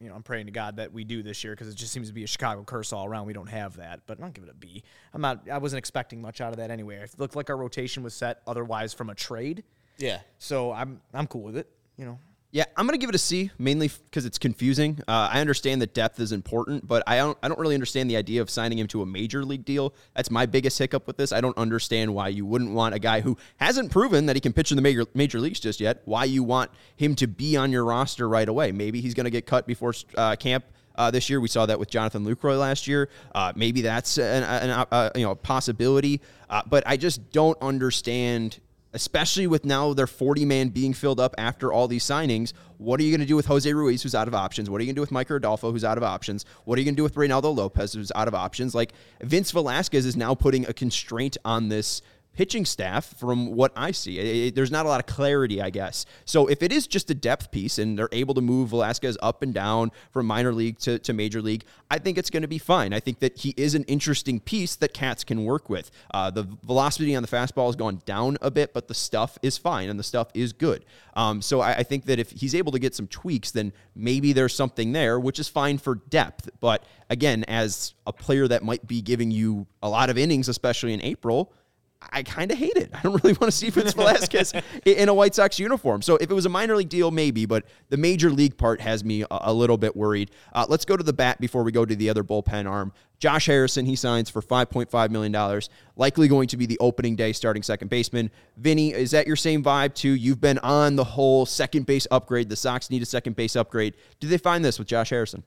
you know, I'm praying to God that we do this year because it just seems to be a Chicago curse all around. We don't have that, but I'll give it a B. I'm not. I wasn't expecting much out of that anyway. It looked like our rotation was set otherwise from a trade, Yeah. so I'm I'm cool with it. You know, Yeah, I'm gonna give it a C, mainly because it's confusing. Uh, I understand that depth is important, but I don't. I don't really understand the idea of signing him to a major league deal. That's my biggest hiccup with this. I don't understand why you wouldn't want a guy who hasn't proven that he can pitch in the major major leagues just yet. Why you want him to be on your roster right away? Maybe he's gonna get cut before uh, camp. Uh, this year, we saw that with Jonathan Lucroy last year. Uh, maybe that's an, an, uh, you know possibility, uh, but I just don't understand especially with now their 40 man being filled up after all these signings. What are you going to do with Jose Ruiz, who's out of options? What are you going to do with Mike Rodolfo, who's out of options? What are you going to do with Reynaldo Lopez, who's out of options? Like Vince Velasquez is now putting a constraint on this pitching staff from what I see. It- it- there's not a lot of clarity, I guess. So if it is just a depth piece and they're able to move Velasquez up and down from minor league to, to major league, I think it's going to be fine. I think that he is an interesting piece that Katz can work with. Uh, the velocity on the fastball has gone down a bit, but the stuff is fine and the stuff is good. Um, so I, I think that if he's able to get some tweaks, then maybe there's something there, which is fine for depth. But again, as a player that might be giving you a lot of innings, especially in April, I kind of hate it. I don't really want to see Vince Velasquez in a White Sox uniform. So if it was a minor league deal, maybe, but the major league part has me a, a little bit worried. Uh, let's go to the bat before we go to the other bullpen arm. Josh Harrison, he signs for $5.5 million, likely going to be the opening day starting second baseman. Vinny, is that your same vibe too? You've been on the whole second base upgrade. The Sox need a second base upgrade. Do they find this with Josh Harrison?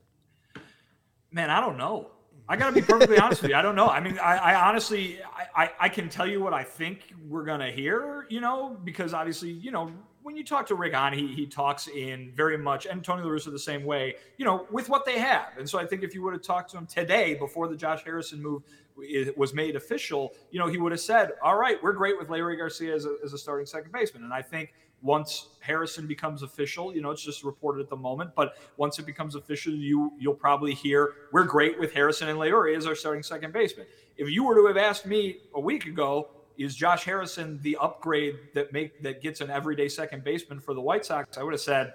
Man, I don't know. I got to be perfectly honest with you. I don't know. I mean, I, I honestly, I, I, can tell you what I think we're gonna hear. You know, because obviously, you know, when you talk to Rick Hahn, he he talks in very much, and Tony La Russa the same way. You know, with what they have. And so I think if you would have talked to him today before the Josh Harrison move was made official, you know, he would have said, "All right, we're great with Leury Garcia as a, as a starting second baseman." And I think once Harrison becomes official, you know, it's just reported at the moment, but once it becomes official, you you'll probably hear we're great with Harrison and Leury as our starting second baseman. If you were to have asked me a week ago, is Josh Harrison the upgrade that make that gets an everyday second baseman for the White Sox? I would have said,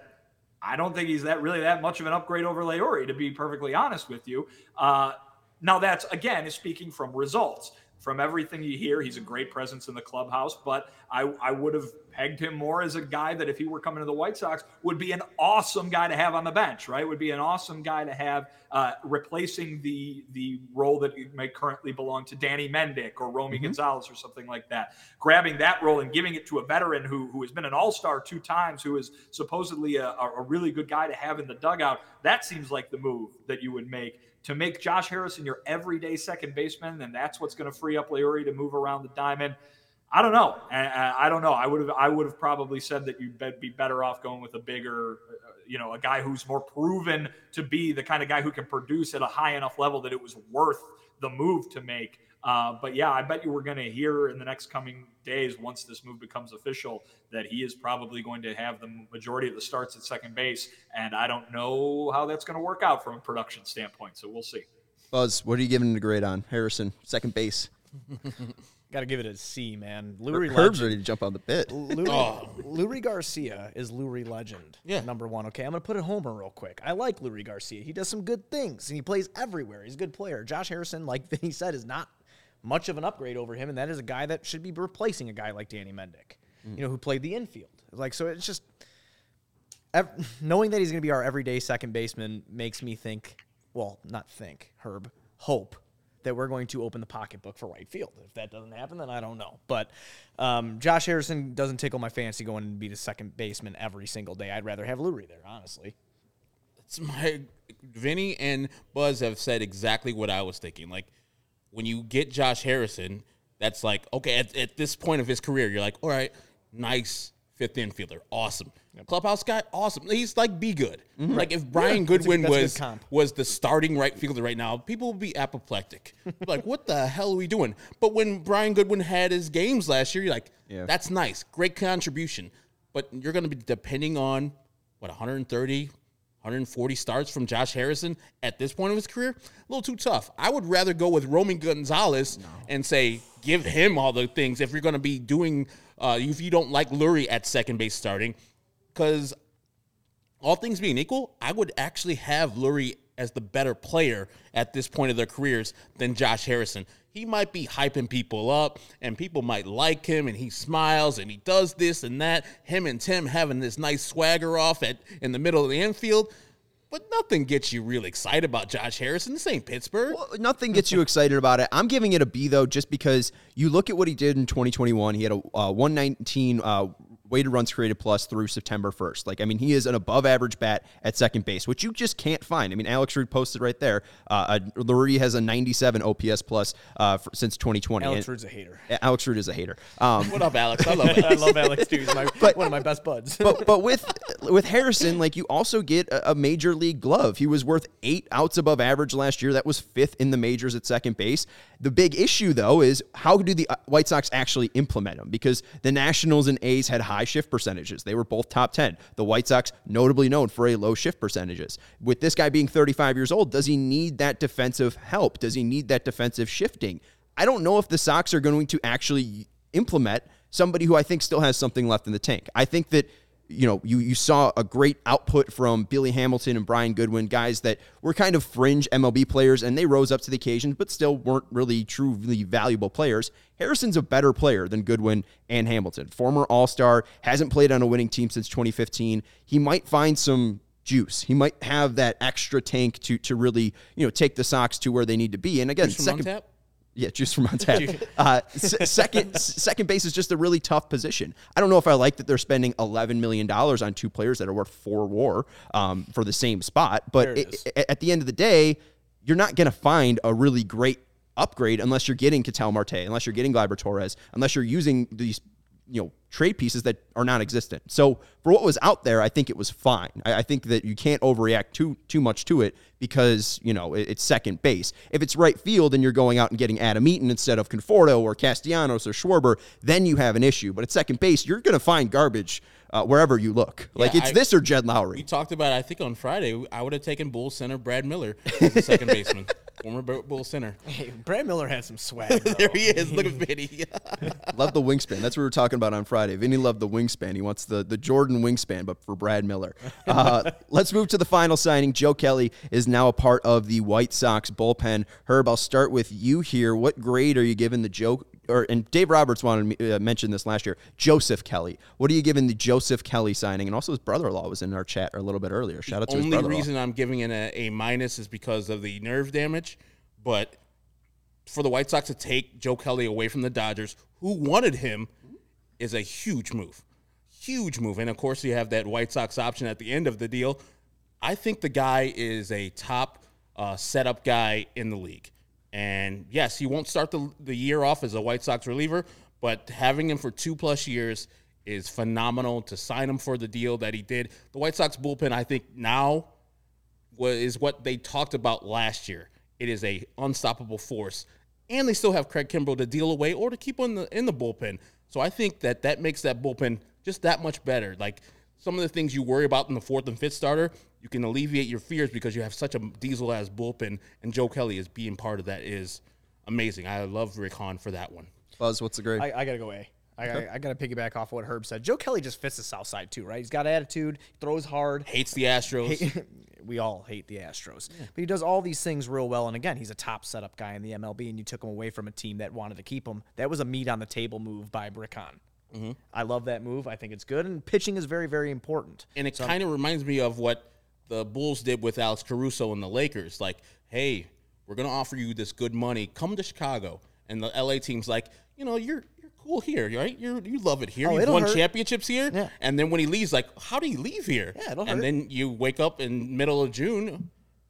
I don't think he's that really that much of an upgrade over Leury, to be perfectly honest with you. Uh, now that's again is speaking from results. From everything you hear, he's a great presence in the clubhouse. But I, I would have pegged him more as a guy that if he were coming to the White Sox would be an awesome guy to have on the bench, right? Would be an awesome guy to have uh, replacing the the role that may currently belong to Danny Mendick or Romy mm-hmm. Gonzalez or something like that. Grabbing that role and giving it to a veteran who who has been an All Star two times, who is supposedly a, a really good guy to have in the dugout. That seems like the move that you would make to make Josh Harrison your everyday second baseman, and that's what's going to free up Leury to move around the diamond. I don't know. I, don't know. I would have. I would have probably said that you'd be better off going with a bigger, uh, you know, a guy who's more proven to be the kind of guy who can produce at a high enough level that it was worth the move to make. Uh, but yeah, I bet you we're going to hear in the next coming days, once this move becomes official, that he is probably going to have the majority of the starts at second base. And I don't know how that's going to work out from a production standpoint. So we'll see. Buzz, what are you giving the grade on Harrison, second base? Got to give it a C, man. Leury Herb's ready to jump on the bit. Leury, oh. Leury Garcia is Leury legend. Yeah. Number one. Okay, I'm going to put it homer real quick. I like Leury Garcia. He does some good things, and he plays everywhere. He's a good player. Josh Harrison, like Vinny said, is not much of an upgrade over him, and that is a guy that should be replacing a guy like Danny Mendick, mm. you know, who played the infield. Like, so it's just knowing that he's going to be our everyday second baseman makes me think, well, not think, Herb, hope that we're going to open the pocketbook for right field. If that doesn't happen, then I don't know. But um, Josh Harrison doesn't tickle my fancy going and be the second baseman every single day. I'd rather have Leury there, honestly. It's my Vinny and Buzz have said exactly what I was thinking. Like when you get Josh Harrison, that's like okay. At, at this point of his career, you're like, all right, nice fifth infielder, awesome. Yep. Clubhouse guy, awesome. He's like be good. Mm-hmm. Like if Brian yeah, Goodwin that's a, that's was was the starting right fielder right now, people would be apoplectic. like what the hell are we doing? But when Brian Goodwin had his games last year, you're like, yeah. that's nice, great contribution. But you're going to be depending on what 130, 140 starts from Josh Harrison at this point of his career, a little too tough. I would rather go with Roman Gonzalez no. and say give him all the things if you're going to be doing uh, if you don't like Leury at second base starting, because all things being equal, I would actually have Leury as the better player at this point of their careers than Josh Harrison. He might be hyping people up and people might like him and he smiles and he does this and that. Him and Tim having this nice swagger off at in the middle of the infield. But nothing gets you really excited about Josh Harrison. This ain't Pittsburgh. Well, nothing gets you excited about it. I'm giving it a B though, just because you look at what he did in 2021. He had a uh, 119 uh, weighted runs created plus through September 1st. Like, I mean, he is an above average bat at second base, which you just can't find. I mean, Alex Rude posted right there. Uh, uh has a 97 OPS plus uh, for, since 2020. Alex Rude's a hater. Alex Rude is a hater. Um, what up, Alex? I love. I love Alex too. He's my, but, one of my best buds. but but with with Harrison, like you also get a, a major league glove. He was worth eight outs above average last year. That was fifth in the majors at second base. The big issue though is how do the uh, White Sox actually implement him? Because the Nationals and A's had high shift percentages. They were both top 10. The White Sox, notably known for a low shift percentages. With this guy being 35 years old, does he need that defensive help? Does he need that defensive shifting? I don't know if the Sox are going to actually implement somebody who I think still has something left in the tank. I think that you know, you you saw a great output from Billy Hamilton and Brian Goodwin, guys that were kind of fringe MLB players, and they rose up to the occasion, but still weren't really truly valuable players. Harrison's a better player than Goodwin and Hamilton. Former All Star, hasn't played on a winning team since 2015. He might find some juice. He might have that extra tank to to really you know take the Sox to where they need to be. And again, second. Yeah, juice from on tap. Uh, s- second, second base is just a really tough position. I don't know if I like that they're spending eleven million dollars on two players that are worth four WAR um, for the same spot. But it, it, at the end of the day, you're not going to find a really great upgrade unless you're getting Ketel Marte, unless you're getting Gleyber Torres, unless you're using these you know trade pieces that are non-existent. So for what was out there, I think it was fine. I, I think that you can't overreact too too much to it because you know it, it's second base. If it's right field and you're going out and getting Adam Eaton instead of Conforto or Castellanos or Schwarber, then you have an issue. But at second base, you're going to find garbage. Uh, wherever you look, yeah, like it's I, this or Jed Lowrie. We talked about. I think on Friday, I would have taken Bull center Brad Miller as the second baseman. Former Bull center. Hey, Brad Miller had some swag. There he is. Look at Vinny. Love the wingspan. That's what we were talking about on Friday. Vinny loved the wingspan. He wants the, the Jordan wingspan, but for Brad Miller. Uh, let's move to the final signing. Joe Kelly is now a part of the White Sox bullpen. Herb, I'll start with you here. What grade are you giving the Joe? Or and Dave Roberts wanted to uh, mention this last year. Joseph Kelly. What are you giving the Joseph Kelly signing? And also his brother-in-law was in our chat a little bit earlier. Shout out to his Only brother-in-law. reason I'm giving it a A minus is because of the nerve damage, but for the White Sox to take Joe Kelly away from the Dodgers, who wanted him, is a huge move. Huge move. And of course, you have that White Sox option at the end of the deal. I think the guy is a top uh, setup guy in the league. And yes, he won't start the, the year off as a White Sox reliever, but having him for two plus years is phenomenal to sign him for the deal that he did. The White Sox bullpen, I think, now is what they talked about last year. It is a unstoppable force, and they still have Craig Kimbrel to deal away or to keep in the in the bullpen. So I think that that makes that bullpen just that much better. Like some of the things you worry about in the fourth and fifth starter, you can alleviate your fears because you have such a diesel ass bullpen, and Joe Kelly is being part of that is amazing. I love Rick Hahn for that one. Buzz, what's the grade? I, I gotta go A. I, I, I gotta piggyback off what Herb said. Joe Kelly just fits the South Side too, right? He's got attitude, throws hard. Hates the Astros. we all hate the Astros, but he does all these things real well. And again, he's a top setup guy in the MLB, and you took him away from a team that wanted to keep him. That was a meat on the table move by Brickon. Mm-hmm. I love that move. I think it's good, and pitching is very, very important. And it kind of reminds me of what the Bulls did with Alex Caruso and the Lakers. Like, hey, we're gonna offer you this good money. Come to Chicago. And the LA team's like, you know, you're you're cool here, right? You're you love it here. Oh, You've won hurt. championships here. Yeah. And then when he leaves, like, how do you leave here? Yeah, it'll and hurt. then you wake up in middle of June.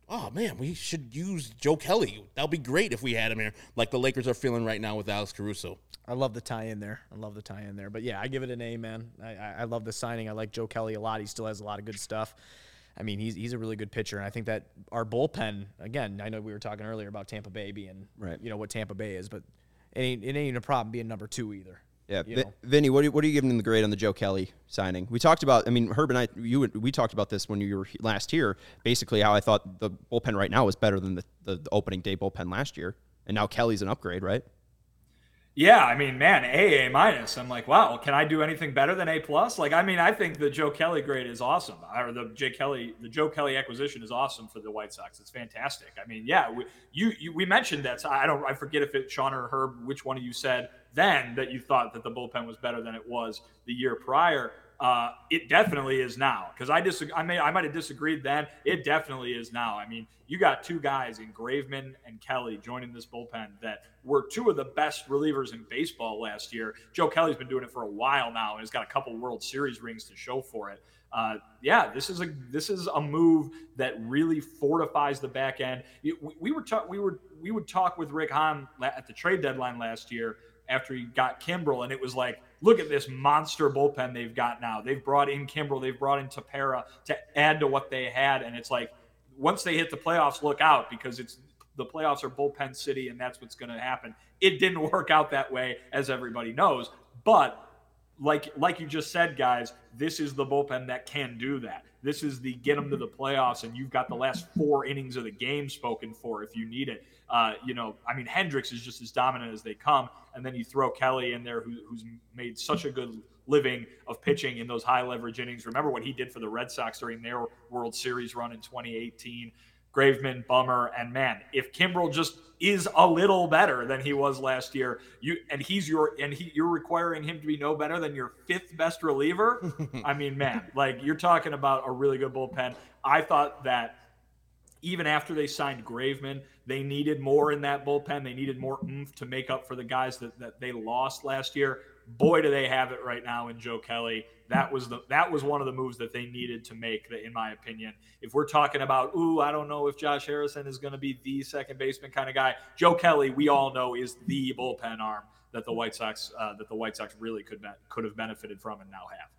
Oh man, we should use Joe Kelly. That'd be great if we had him here, like the Lakers are feeling right now with Alex Caruso. I love the tie in there. I love the tie in there. But yeah, I give it an A, man. I, I, I love the signing. I like Joe Kelly a lot. He still has a lot of good stuff. I mean, he's he's a really good pitcher, and I think that our bullpen. Again, I know we were talking earlier about Tampa Bay being, Right. You know what Tampa Bay is, but it ain't it ain't a problem being number two either. Yeah, you know? Vinny, what are, you- what are you giving him the grade on the Joe Kelly signing? We talked about. I mean, Herb and I, you we talked about this when you were last here. Basically, how I thought the bullpen right now was better than the, the, the opening day bullpen last year, and now Kelly's an upgrade, right? Yeah, I mean, man, A, A minus. I'm like, wow, can I do anything better than A plus? Like, I mean, I think the Joe Kelly grade is awesome, or the J Kelly, the Joe Kelly acquisition is awesome for the White Sox. It's fantastic. I mean, yeah, we, you, you we mentioned that. I don't, I forget if it Sean or Herb, which one of you said then that you thought that the bullpen was better than it was the year prior. Uh, it definitely is now because I disagree. I may I might have disagreed then. It definitely is now. I mean, you got two guys in Graveman and Kelly joining this bullpen that were two of the best relievers in baseball last year. Joe Kelly's been doing it for a while now and has got a couple World Series rings to show for it. Uh, yeah, this is a this is a move that really fortifies the back end. We, we were talk, we were we would talk with Rick Hahn at the trade deadline last year after he got Kimbrel, and it was like, look at this monster bullpen they've got now. They've brought in Kimbrel, they've brought in Tepera to add to what they had, and it's like once they hit the playoffs, look out because it's the playoffs are bullpen city, and that's what's going to happen. It didn't work out that way, as everybody knows, but like like you just said, guys, this is the bullpen that can do that. This is the get them to the playoffs, and you've got the last four innings of the game spoken for if you need it. Uh, you know, I mean, Hendriks is just as dominant as they come, and then you throw Kelly in there, who, who's made such a good living of pitching in those high leverage innings. Remember what he did for the Red Sox during their World Series run in 2018. Graveman, Bummer, and man, if Kimbrel just is a little better than he was last year, you and he's your and he you're requiring him to be no better than your fifth best reliever. I mean, man, like you're talking about a really good bullpen. I thought that even after they signed Graveman, they needed more in that bullpen. They needed more oomph to make up for the guys that, that they lost last year. Boy, do they have it right now in Joe Kelly. That was the that was one of the moves that they needed to make, in my opinion. If we're talking about, ooh, I don't know if Josh Harrison is going to be the second baseman kind of guy. Joe Kelly, we all know, is the bullpen arm that the White Sox uh, that the White Sox really could be, could have benefited from and now have.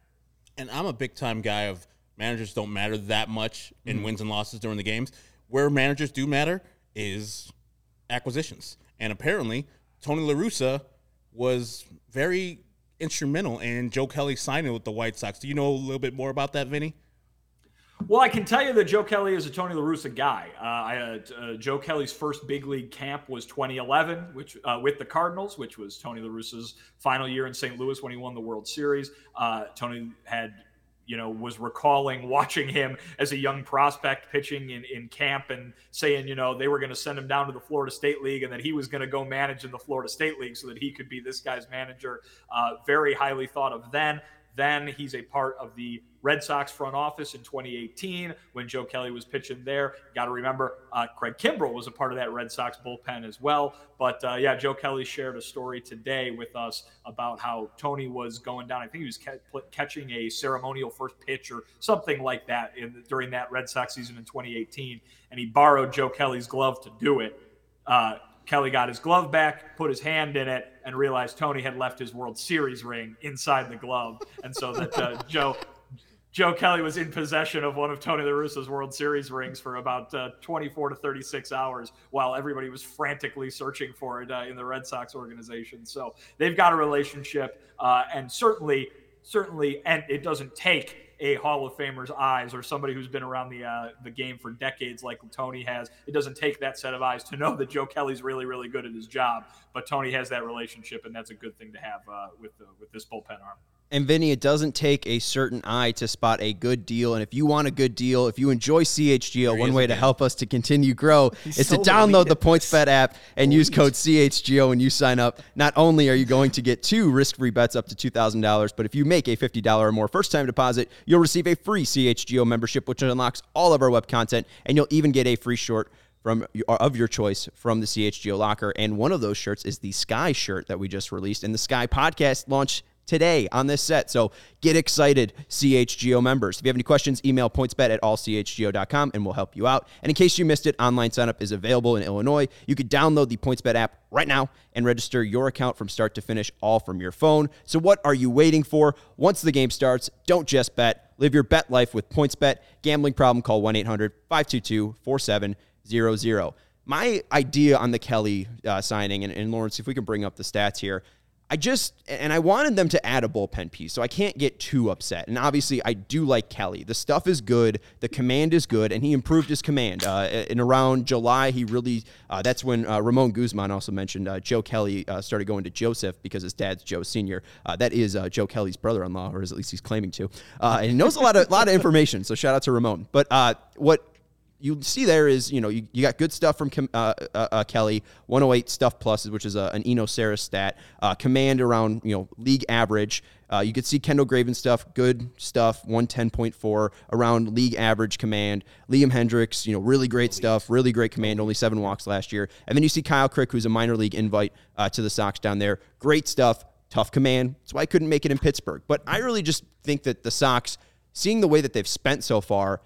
and I'm a big time guy of managers don't matter that much in Mm-hmm. wins and losses during the games. Where managers do matter is acquisitions. And apparently, Tony La Russa was very instrumental in Joe Kelly signing with the White Sox. Do you know a little bit more about that, Vinny? Well, I can tell you that Joe Kelly is a Tony La Russa guy. Uh, I, uh, uh, Joe Kelly's first big league camp was 2011, which uh, with the Cardinals, which was Tony La Russa's final year in St. Louis when he won the World Series. Uh, Tony had you know, was recalling watching him as a young prospect pitching in, in camp and saying, you know, they were going to send him down to the Florida State League and that he was going to go manage in the Florida State League so that he could be this guy's manager. Uh, very highly thought of then. Then he's a part of the Red Sox front office in 2018 when Joe Kelly was pitching there. Got to remember, uh, Craig Kimbrel was a part of that Red Sox bullpen as well. But uh, yeah, Joe Kelly shared a story today with us about how Tony was going down. I think he was ca- catching a ceremonial first pitch or something like that in, during that Red Sox season in 2018, and he borrowed Joe Kelly's glove to do it. Uh, Kelly got his glove back, put his hand in it, and realized Tony had left his World Series ring inside the glove, and so that uh, Joe Joe Kelly was in possession of one of Tony La Russa's World Series rings for about uh, 24 to 36 hours, while everybody was frantically searching for it uh, in the Red Sox organization. So they've got a relationship, uh, and certainly, certainly, and it doesn't take a Hall of Famer's eyes or somebody who's been around the uh, the game for decades like Tony has. It doesn't take that set of eyes to know that Joe Kelly's really really good at his job, but Tony has that relationship, and that's a good thing to have uh, with the, with this bullpen arm. And Vinny, it doesn't take a certain eye to spot a good deal. And if you want a good deal, if you enjoy CHGO, one way to help us to continue grow He's is so to download the PointsBet app and use code CHGO when you sign up. Not only are you going to get two risk-free bets up to $2,000, but if you make a $50 or more first-time deposit, you'll receive a free CHGO membership, which unlocks all of our web content, and you'll even get a free short from uh, of your choice from the CHGO locker. And one of those shirts is the Sky shirt that we just released. And the Sky podcast launched today on this set. So get excited, CHGO members. If you have any questions, email pointsbet at allchgo.com and we'll help you out. And in case you missed it, online signup is available in Illinois. You could download the PointsBet app right now and register your account from start to finish, all from your phone. So what are you waiting for? Once the game starts, don't just bet. Live your bet life with PointsBet. Gambling problem, call 1 800 522 4700. My idea on the Kelly uh, signing, and, and Lawrence, if we can bring up the stats here, I just and I wanted them to add a bullpen piece, so I can't get too upset. And obviously, I do like Kelly. The stuff is good, the command is good, and he improved his command. Uh, in around July, he really uh, that's when uh, Ramon Guzman also mentioned uh, Joe Kelly uh, started going to Joseph because his dad's Joe Senior. Uh, that is Joe Kelly's brother-in-law, or at least he's claiming to. and he knows a lot of a lot of information. So shout out to Ramon. But what you see there is, you know, you, you got good stuff from uh, uh, uh, Kelly, 108 stuff plus, which is a, an Eno Sarris stat, uh, command around, you know, league average. Uh, you could see Kendall Graveman stuff, good stuff, 110.4 around league average command. Liam Hendriks, you know, really great stuff, really great command, only seven walks last year. And then you see Kyle Crick, who's a minor league invite uh, to the Sox down there. Great stuff, tough command. That's why I couldn't make it in Pittsburgh. But I really just think that the Sox, seeing the way that they've spent so far,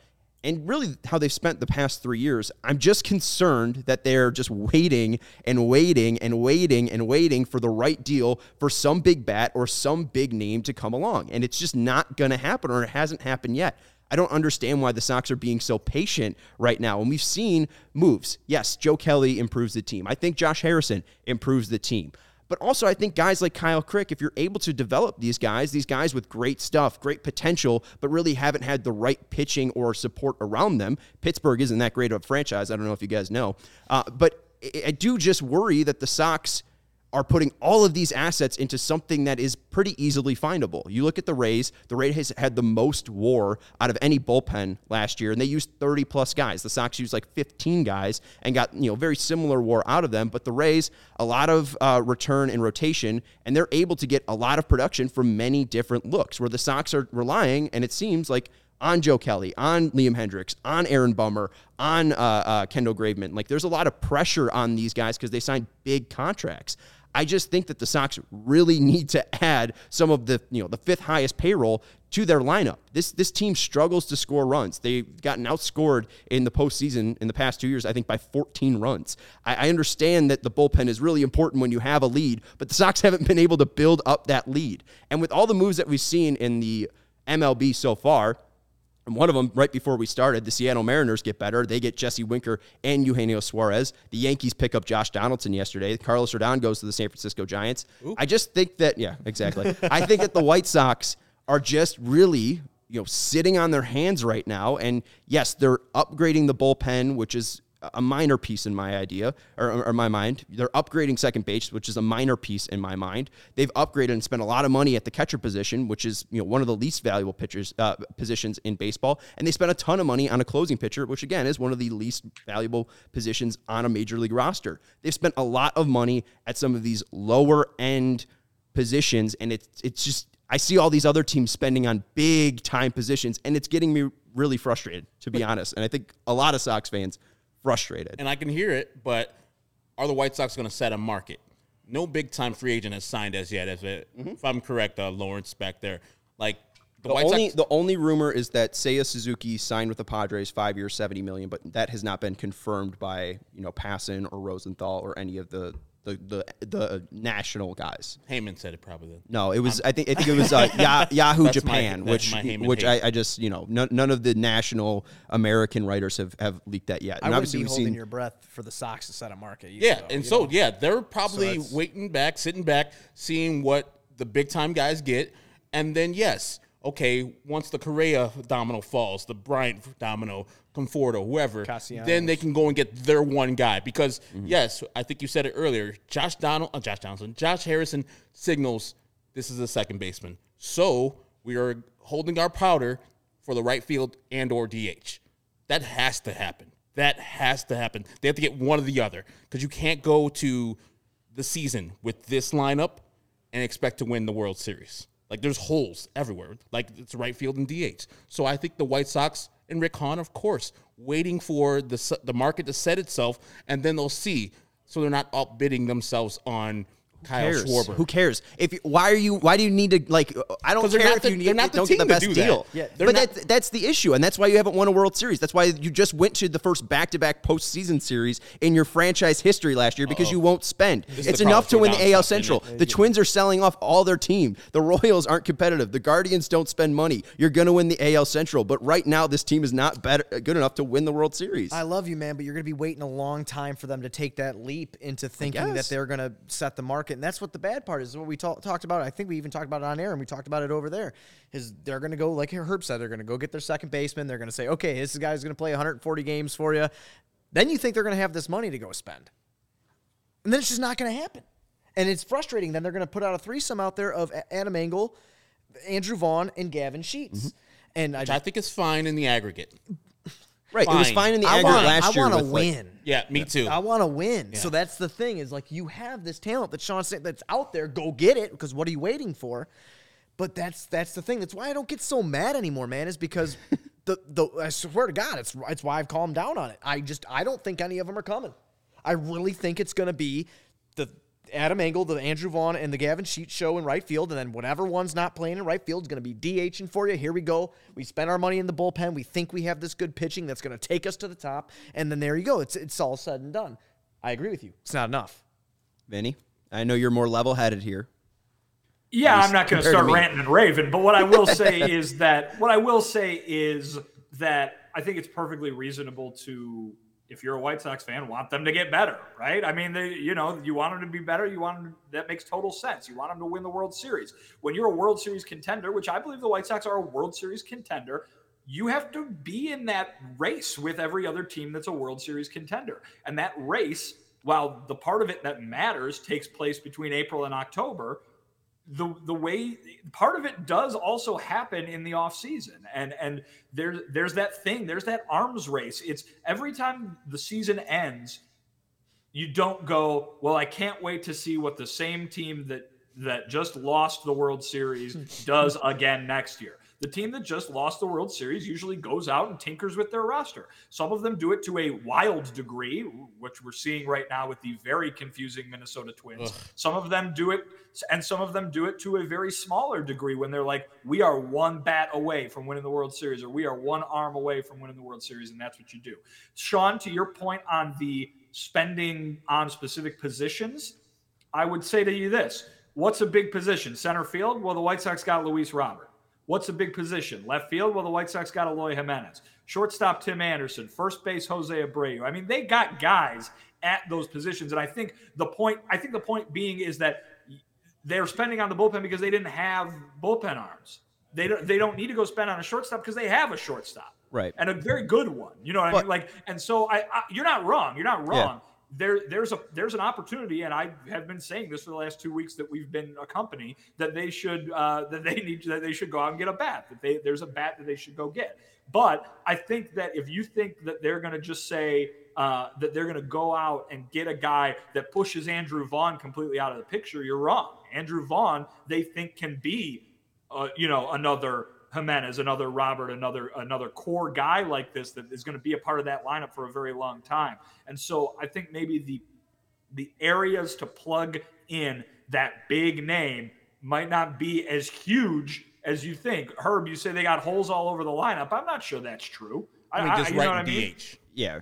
and really how they've spent the past three years, I'm just concerned that they're just waiting and waiting and waiting and waiting for the right deal for some big bat or some big name to come along. And it's just not going to happen or it hasn't happened yet. I don't understand why the Sox are being so patient right now. And we've seen moves. Yes, Joe Kelly improves the team. I think Josh Harrison improves the team. But also, I think guys like Kyle Crick, if you're able to develop these guys, these guys with great stuff, great potential, but really haven't had the right pitching or support around them. Pittsburgh isn't that great of a franchise. I don't know if you guys know. Uh, but I do just worry that the Sox are putting all of these assets into something that is pretty easily findable. You look at the Rays, the Rays had the most war out of any bullpen last year, and they used 30 plus guys. The Sox used like 15 guys and got, you know, very similar war out of them. But the Rays, a lot of uh, return and rotation, and they're able to get a lot of production from many different looks, where the Sox are relying, and it seems like on Joe Kelly, on Liam Hendriks, on Aaron Bummer, on uh, uh, Kendall Graveman. Like there's a lot of pressure on these guys because they signed big contracts. I just think that the Sox really need to add some of the, you know, the fifth highest payroll to their lineup. This this team struggles to score runs. They've gotten outscored in the postseason in the past two years, I think, by 14 runs. I, I understand that the bullpen is really important when you have a lead, but the Sox haven't been able to build up that lead. And with all the moves that we've seen in the MLB so far, and one of them, right before we started, the Seattle Mariners get better. They get Jesse Winker and Eugenio Suarez. The Yankees pick up Josh Donaldson yesterday. Carlos Rodon goes to the San Francisco Giants. Ooh. I just think that, yeah, exactly. I think that the White Sox are just really you know sitting on their hands right now. And yes, they're upgrading the bullpen, which is a minor piece in my idea or, or my mind. They're upgrading second base, which is a minor piece in my mind. They've upgraded and spent a lot of money at the catcher position, which is you know one of the least valuable pitchers uh, positions in baseball, and they spent a ton of money on a closing pitcher, which again is one of the least valuable positions on a major league roster. They've spent a lot of money at some of these lower end positions, and it's it's just I see all these other teams spending on big time positions, and it's getting me really frustrated, to be honest. And I think a lot of Sox fans frustrated. And I can hear it, but are the White Sox going to set a market? No big time free agent has signed as yet. As it, Mm-hmm. if I'm correct, uh, Lawrence back there, like the, The only Sox. the only rumor is that Seiya Suzuki signed with the Padres five years, seventy million, but that has not been confirmed by you know Passan or Rosenthal or any of the the the, the national guys. Heyman said it probably. Then. No, it was I think I think it was uh, Ya- Yahoo That's Japan, that's which which. I, I just you know none, none of the national American writers have, have leaked that yet. I And wouldn't obviously be we've holding seen your breath for the Sox to set a market. Either, Yeah, though, and so know? yeah, they're probably that's- waiting back, sitting back, seeing what the big time guys get, and then yes, okay, once the Correa domino falls, the Bryant domino, Conforto, whoever, then they can go and get their one guy. Because yes, I think you said it earlier. Josh Donald, uh, Josh Donaldson, Josh Harrison signals this is a second baseman, so we are holding our powder for the right field and or DH. That has to happen. That has to happen. They have to get one or the other because you can't go to the season with this lineup and expect to win the World Series. Like there's holes everywhere. Like it's right field and DH. So I think the White Sox and Rick Hahn, of course, waiting for the the market to set itself, and then they'll see. So they're not outbidding themselves on Kyle cares? Schwarber. Who cares? If you, why are you? Why do you need to like? I don't they're care if the- you need, they're not the don't get the best do that. deal. Yeah, but not- that's that's the issue, and that's why you haven't won a World Series. That's why you just went to the first back-to-back postseason series in your franchise history last year because you won't spend. is It's enough to win the AL Central. isn't? The Twins are selling off all their team. The Royals aren't competitive. The Guardians don't spend money. You're going to win the AL Central, but right now this team is not better good enough to win the World Series. I love you, man, but you're going to be waiting a long time for them to take that leap into thinking that they're going to set the market. And that's what the bad part is. What we talk, talked about, I think we even talked about it on air and we talked about it over there, is they're going to go, like Herb said, they're going to go get their second baseman. They're going to say, okay, this guy's going to play 140 games for you. Then you think they're going to have this money to go spend. And then it's just not going to happen. And it's frustrating. Then they're going to put out a threesome out there of Adam Engel, Andrew Vaughn, and Gavin Sheets. Mm-hmm. And I, which I think is fine in the aggregate. Right. It was fine. fine in the I aggregate want, last I year. want to with, like, win. Yeah, me too. I want to win. So that's the thing is like you have this talent that Sean said that's out there. Go get it because what are you waiting for? But that's that's the thing. That's why I don't get so mad anymore, man. Is because the the I swear to God, it's it's why I've calmed down on it. I just I don't think any of them are coming. I really think it's going to be the Adam Engel, the Andrew Vaughn, and the Gavin Sheets show in right field, and then whatever one's not playing in right field is going to be DHing for you. Here we go. We spent our money in the bullpen. We think we have this good pitching that's going to take us to the top, and then there you go. It's it's all said and done. I agree with you. It's not enough. Vinny, I know you're more level-headed here. Yeah, I'm not going to compared to start ranting and raving, but what I will say is that what I will say is that I think it's perfectly reasonable to, if you're a White Sox fan, want them to get better, right? I mean, they, you know, you want them to be better. You want them. That makes total sense. You want them to win the World Series. When you're a World Series contender, which I believe the White Sox are a World Series contender, you have to be in that race with every other team that's a World Series contender, and that race. While the part of it that matters takes place between April and October, the the way part of it does also happen in the off season. And and there's there's that thing there's that arms race. It's every time the season ends you don't go well i can't wait to see what the same team that that just lost the world series does again next year the team that just lost the world series usually goes out and tinkers with their roster some of them do it to a wild degree which we're seeing right now with the very confusing minnesota twins some of them do it and some of them do it to a very smaller degree when they're like we are one bat away from winning the world series or we are one arm away from winning the world series and that's what you do sean to your point on the spending on specific positions I would say to you this what's a big position? Center field? Well, the White Sox got Luis Robert. What's a big position? Left field? Well, the White Sox got Eloy Jimenez. Shortstop, Tim Anderson. First base, Jose Abreu. I mean, they got guys at those positions. And I think the point, I think the point being is that they're spending on the bullpen because they didn't have bullpen arms. They don't they don't need to go spend on a shortstop because they have a shortstop, Right. And a very good one. You know what I mean? Like, and so I, I you're not wrong. You're not wrong. There, there's a there's an opportunity, and I have been saying this for the last two weeks that we've been a company that they should uh, that they need that they should go out and get a bat. That they there's a bat that they should go get. But I think that if you think that they're going to just say uh, that they're going to go out and get a guy that pushes Andrew Vaughn completely out of the picture, you're wrong. Andrew Vaughn, they think can be, uh, you know, another Jimenez, another Robert, another another core guy like this that is going to be a part of that lineup for a very long time. And so I think maybe the the areas to plug in that big name might not be as huge as you think. Herb, you say they got holes all over the lineup. I'm not sure that's true. I mean, just know right I mean? DH. Yeah.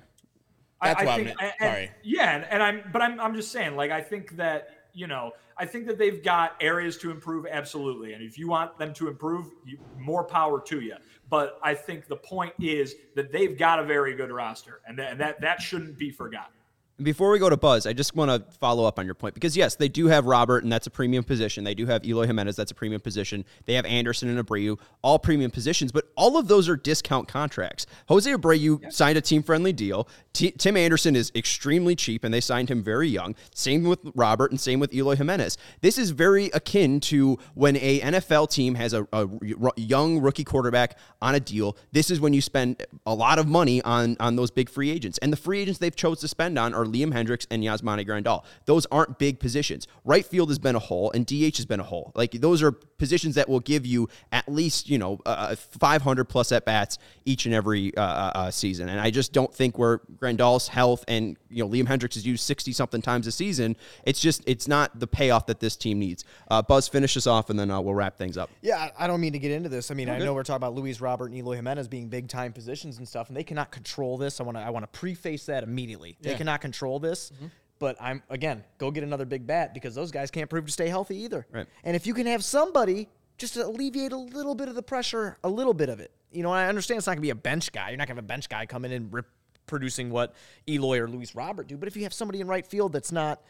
That's I why think- I'm- and- and- sorry. Yeah, and, and I'm, but I'm, I'm just saying, like, I think that you know, I think that they've got areas to improve, absolutely. And if you want them to improve, you, more power to you. But I think the point is that they've got a very good roster, and that, and that that shouldn't be forgotten. And Before we go to Buzz, I just want to follow up on your point because yes, they do have Robert, and that's a premium position. They do have Eloy Jimenez, that's a premium position. They have Anderson and Abreu, all premium positions, but all of those are discount contracts. Jose Abreu signed a team-friendly deal. T- Tim Anderson is extremely cheap, and they signed him very young. Same with Robert, and same with Eloy Jimenez. This is very akin to when a NFL team has a, a r- young rookie quarterback on a deal. This is when you spend a lot of money on on those big free agents, and the free agents they've chose to spend on are Liam Hendriks and Yasmani Grandal. Those aren't big positions. Right field has been a hole, and DH has been a hole. Like those are positions that will give you at least you know uh, 500 plus at bats each and every uh, uh, uh, season. And I just don't think where Grandal's health and you know Liam Hendriks is used 60 something times a season. It's just it's not the payoff that this team needs. Uh, Buzz, finish us off, and then uh, we'll wrap things up. Yeah, I don't mean to get into this. I mean, I know we're talking about Luis Robert and Eloy Jimenez being big time positions and stuff, and they cannot control this. I want to I want to preface that immediately. They cannot control this. But I'm again, go get another big bat because those guys can't prove to stay healthy either. Right. And if you can have somebody just to alleviate a little bit of the pressure, a little bit of it. You know, I understand it's not gonna be a bench guy. You're not gonna have a bench guy come in and rip producing what Eloy or Luis Robert do. But if you have somebody in right field that's not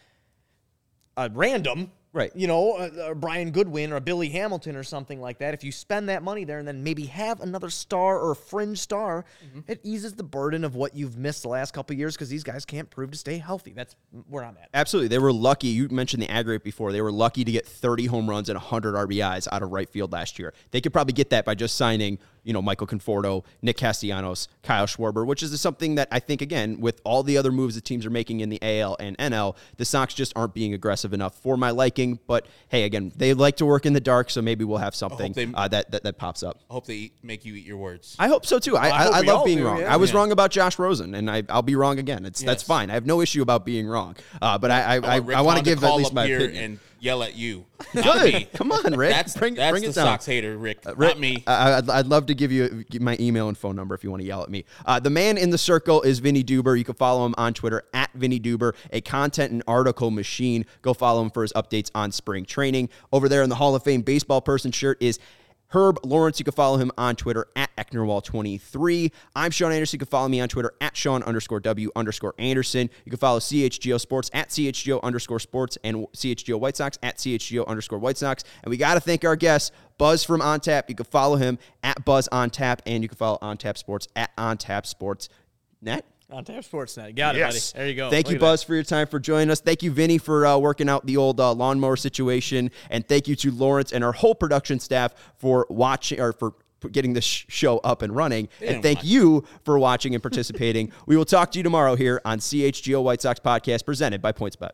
a random, Right. You know, a, a Brian Goodwin or a Billy Hamilton or something like that. If you spend that money there and then maybe have another star or fringe star, mm-hmm. it eases the burden of what you've missed the last couple of years because these guys can't prove to stay healthy. That's where I'm at. Absolutely. They were lucky. You mentioned the aggregate before. They were lucky to get 30 home runs and 100 RBIs out of right field last year. They could probably get that by just signing, you know, Michael Conforto, Nick Castellanos, Kyle Schwarber, which is something that I think, again, with all the other moves the teams are making in the AL and NL, the Sox just aren't being aggressive enough for my liking. But hey, again, they like to work in the dark, so maybe we'll have something they- uh, that, that that pops up. I hope they make you eat your words. I hope so too. I, I, hope I love being do, wrong. yeah. I was Yeah. wrong about Josh Rosen, and I, I'll be wrong again. It's that's fine. I have no issue about being wrong. Uh, but I I, I, I want to give at least my opinion. and yell at you. Good. Come on, Rick. That's, bring that's bring the it down. Sox hater, Rick. Rick, not me. I, I'd, I'd love to give you my email and phone number if you want to yell at me. Uh, the man in the circle is Vinnie Duber. You can follow him on Twitter at Vinnie Duber, a content and article machine. Go follow him for his updates on spring training. Over there in the Hall of Fame baseball person shirt is Herb Lawrence. You can follow him on Twitter at Ecknerwall23. I'm Sean Anderson. You can follow me on Twitter at Sean underscore W underscore Anderson. You can follow CHGO Sports at CHGO underscore sports and CHGO White Sox at CHGO underscore White Sox. And we got to thank our guest, Buzz from On Tap. You can follow him at Buzz On Tap, and you can follow On Tap Sports at On Tap Sports Net. On Tap Sportsnet. Got it, buddy. There you go. Thank Look you, at that. Buzz, for your time for joining us. Thank you, Vinnie, for uh, working out the old uh, lawnmower situation, and thank you to Lawrence and our whole production staff for watching or for getting this show up and running. And thank watch. you for watching and participating. we will talk to you tomorrow here on CHGO White Sox podcast presented by PointsBet.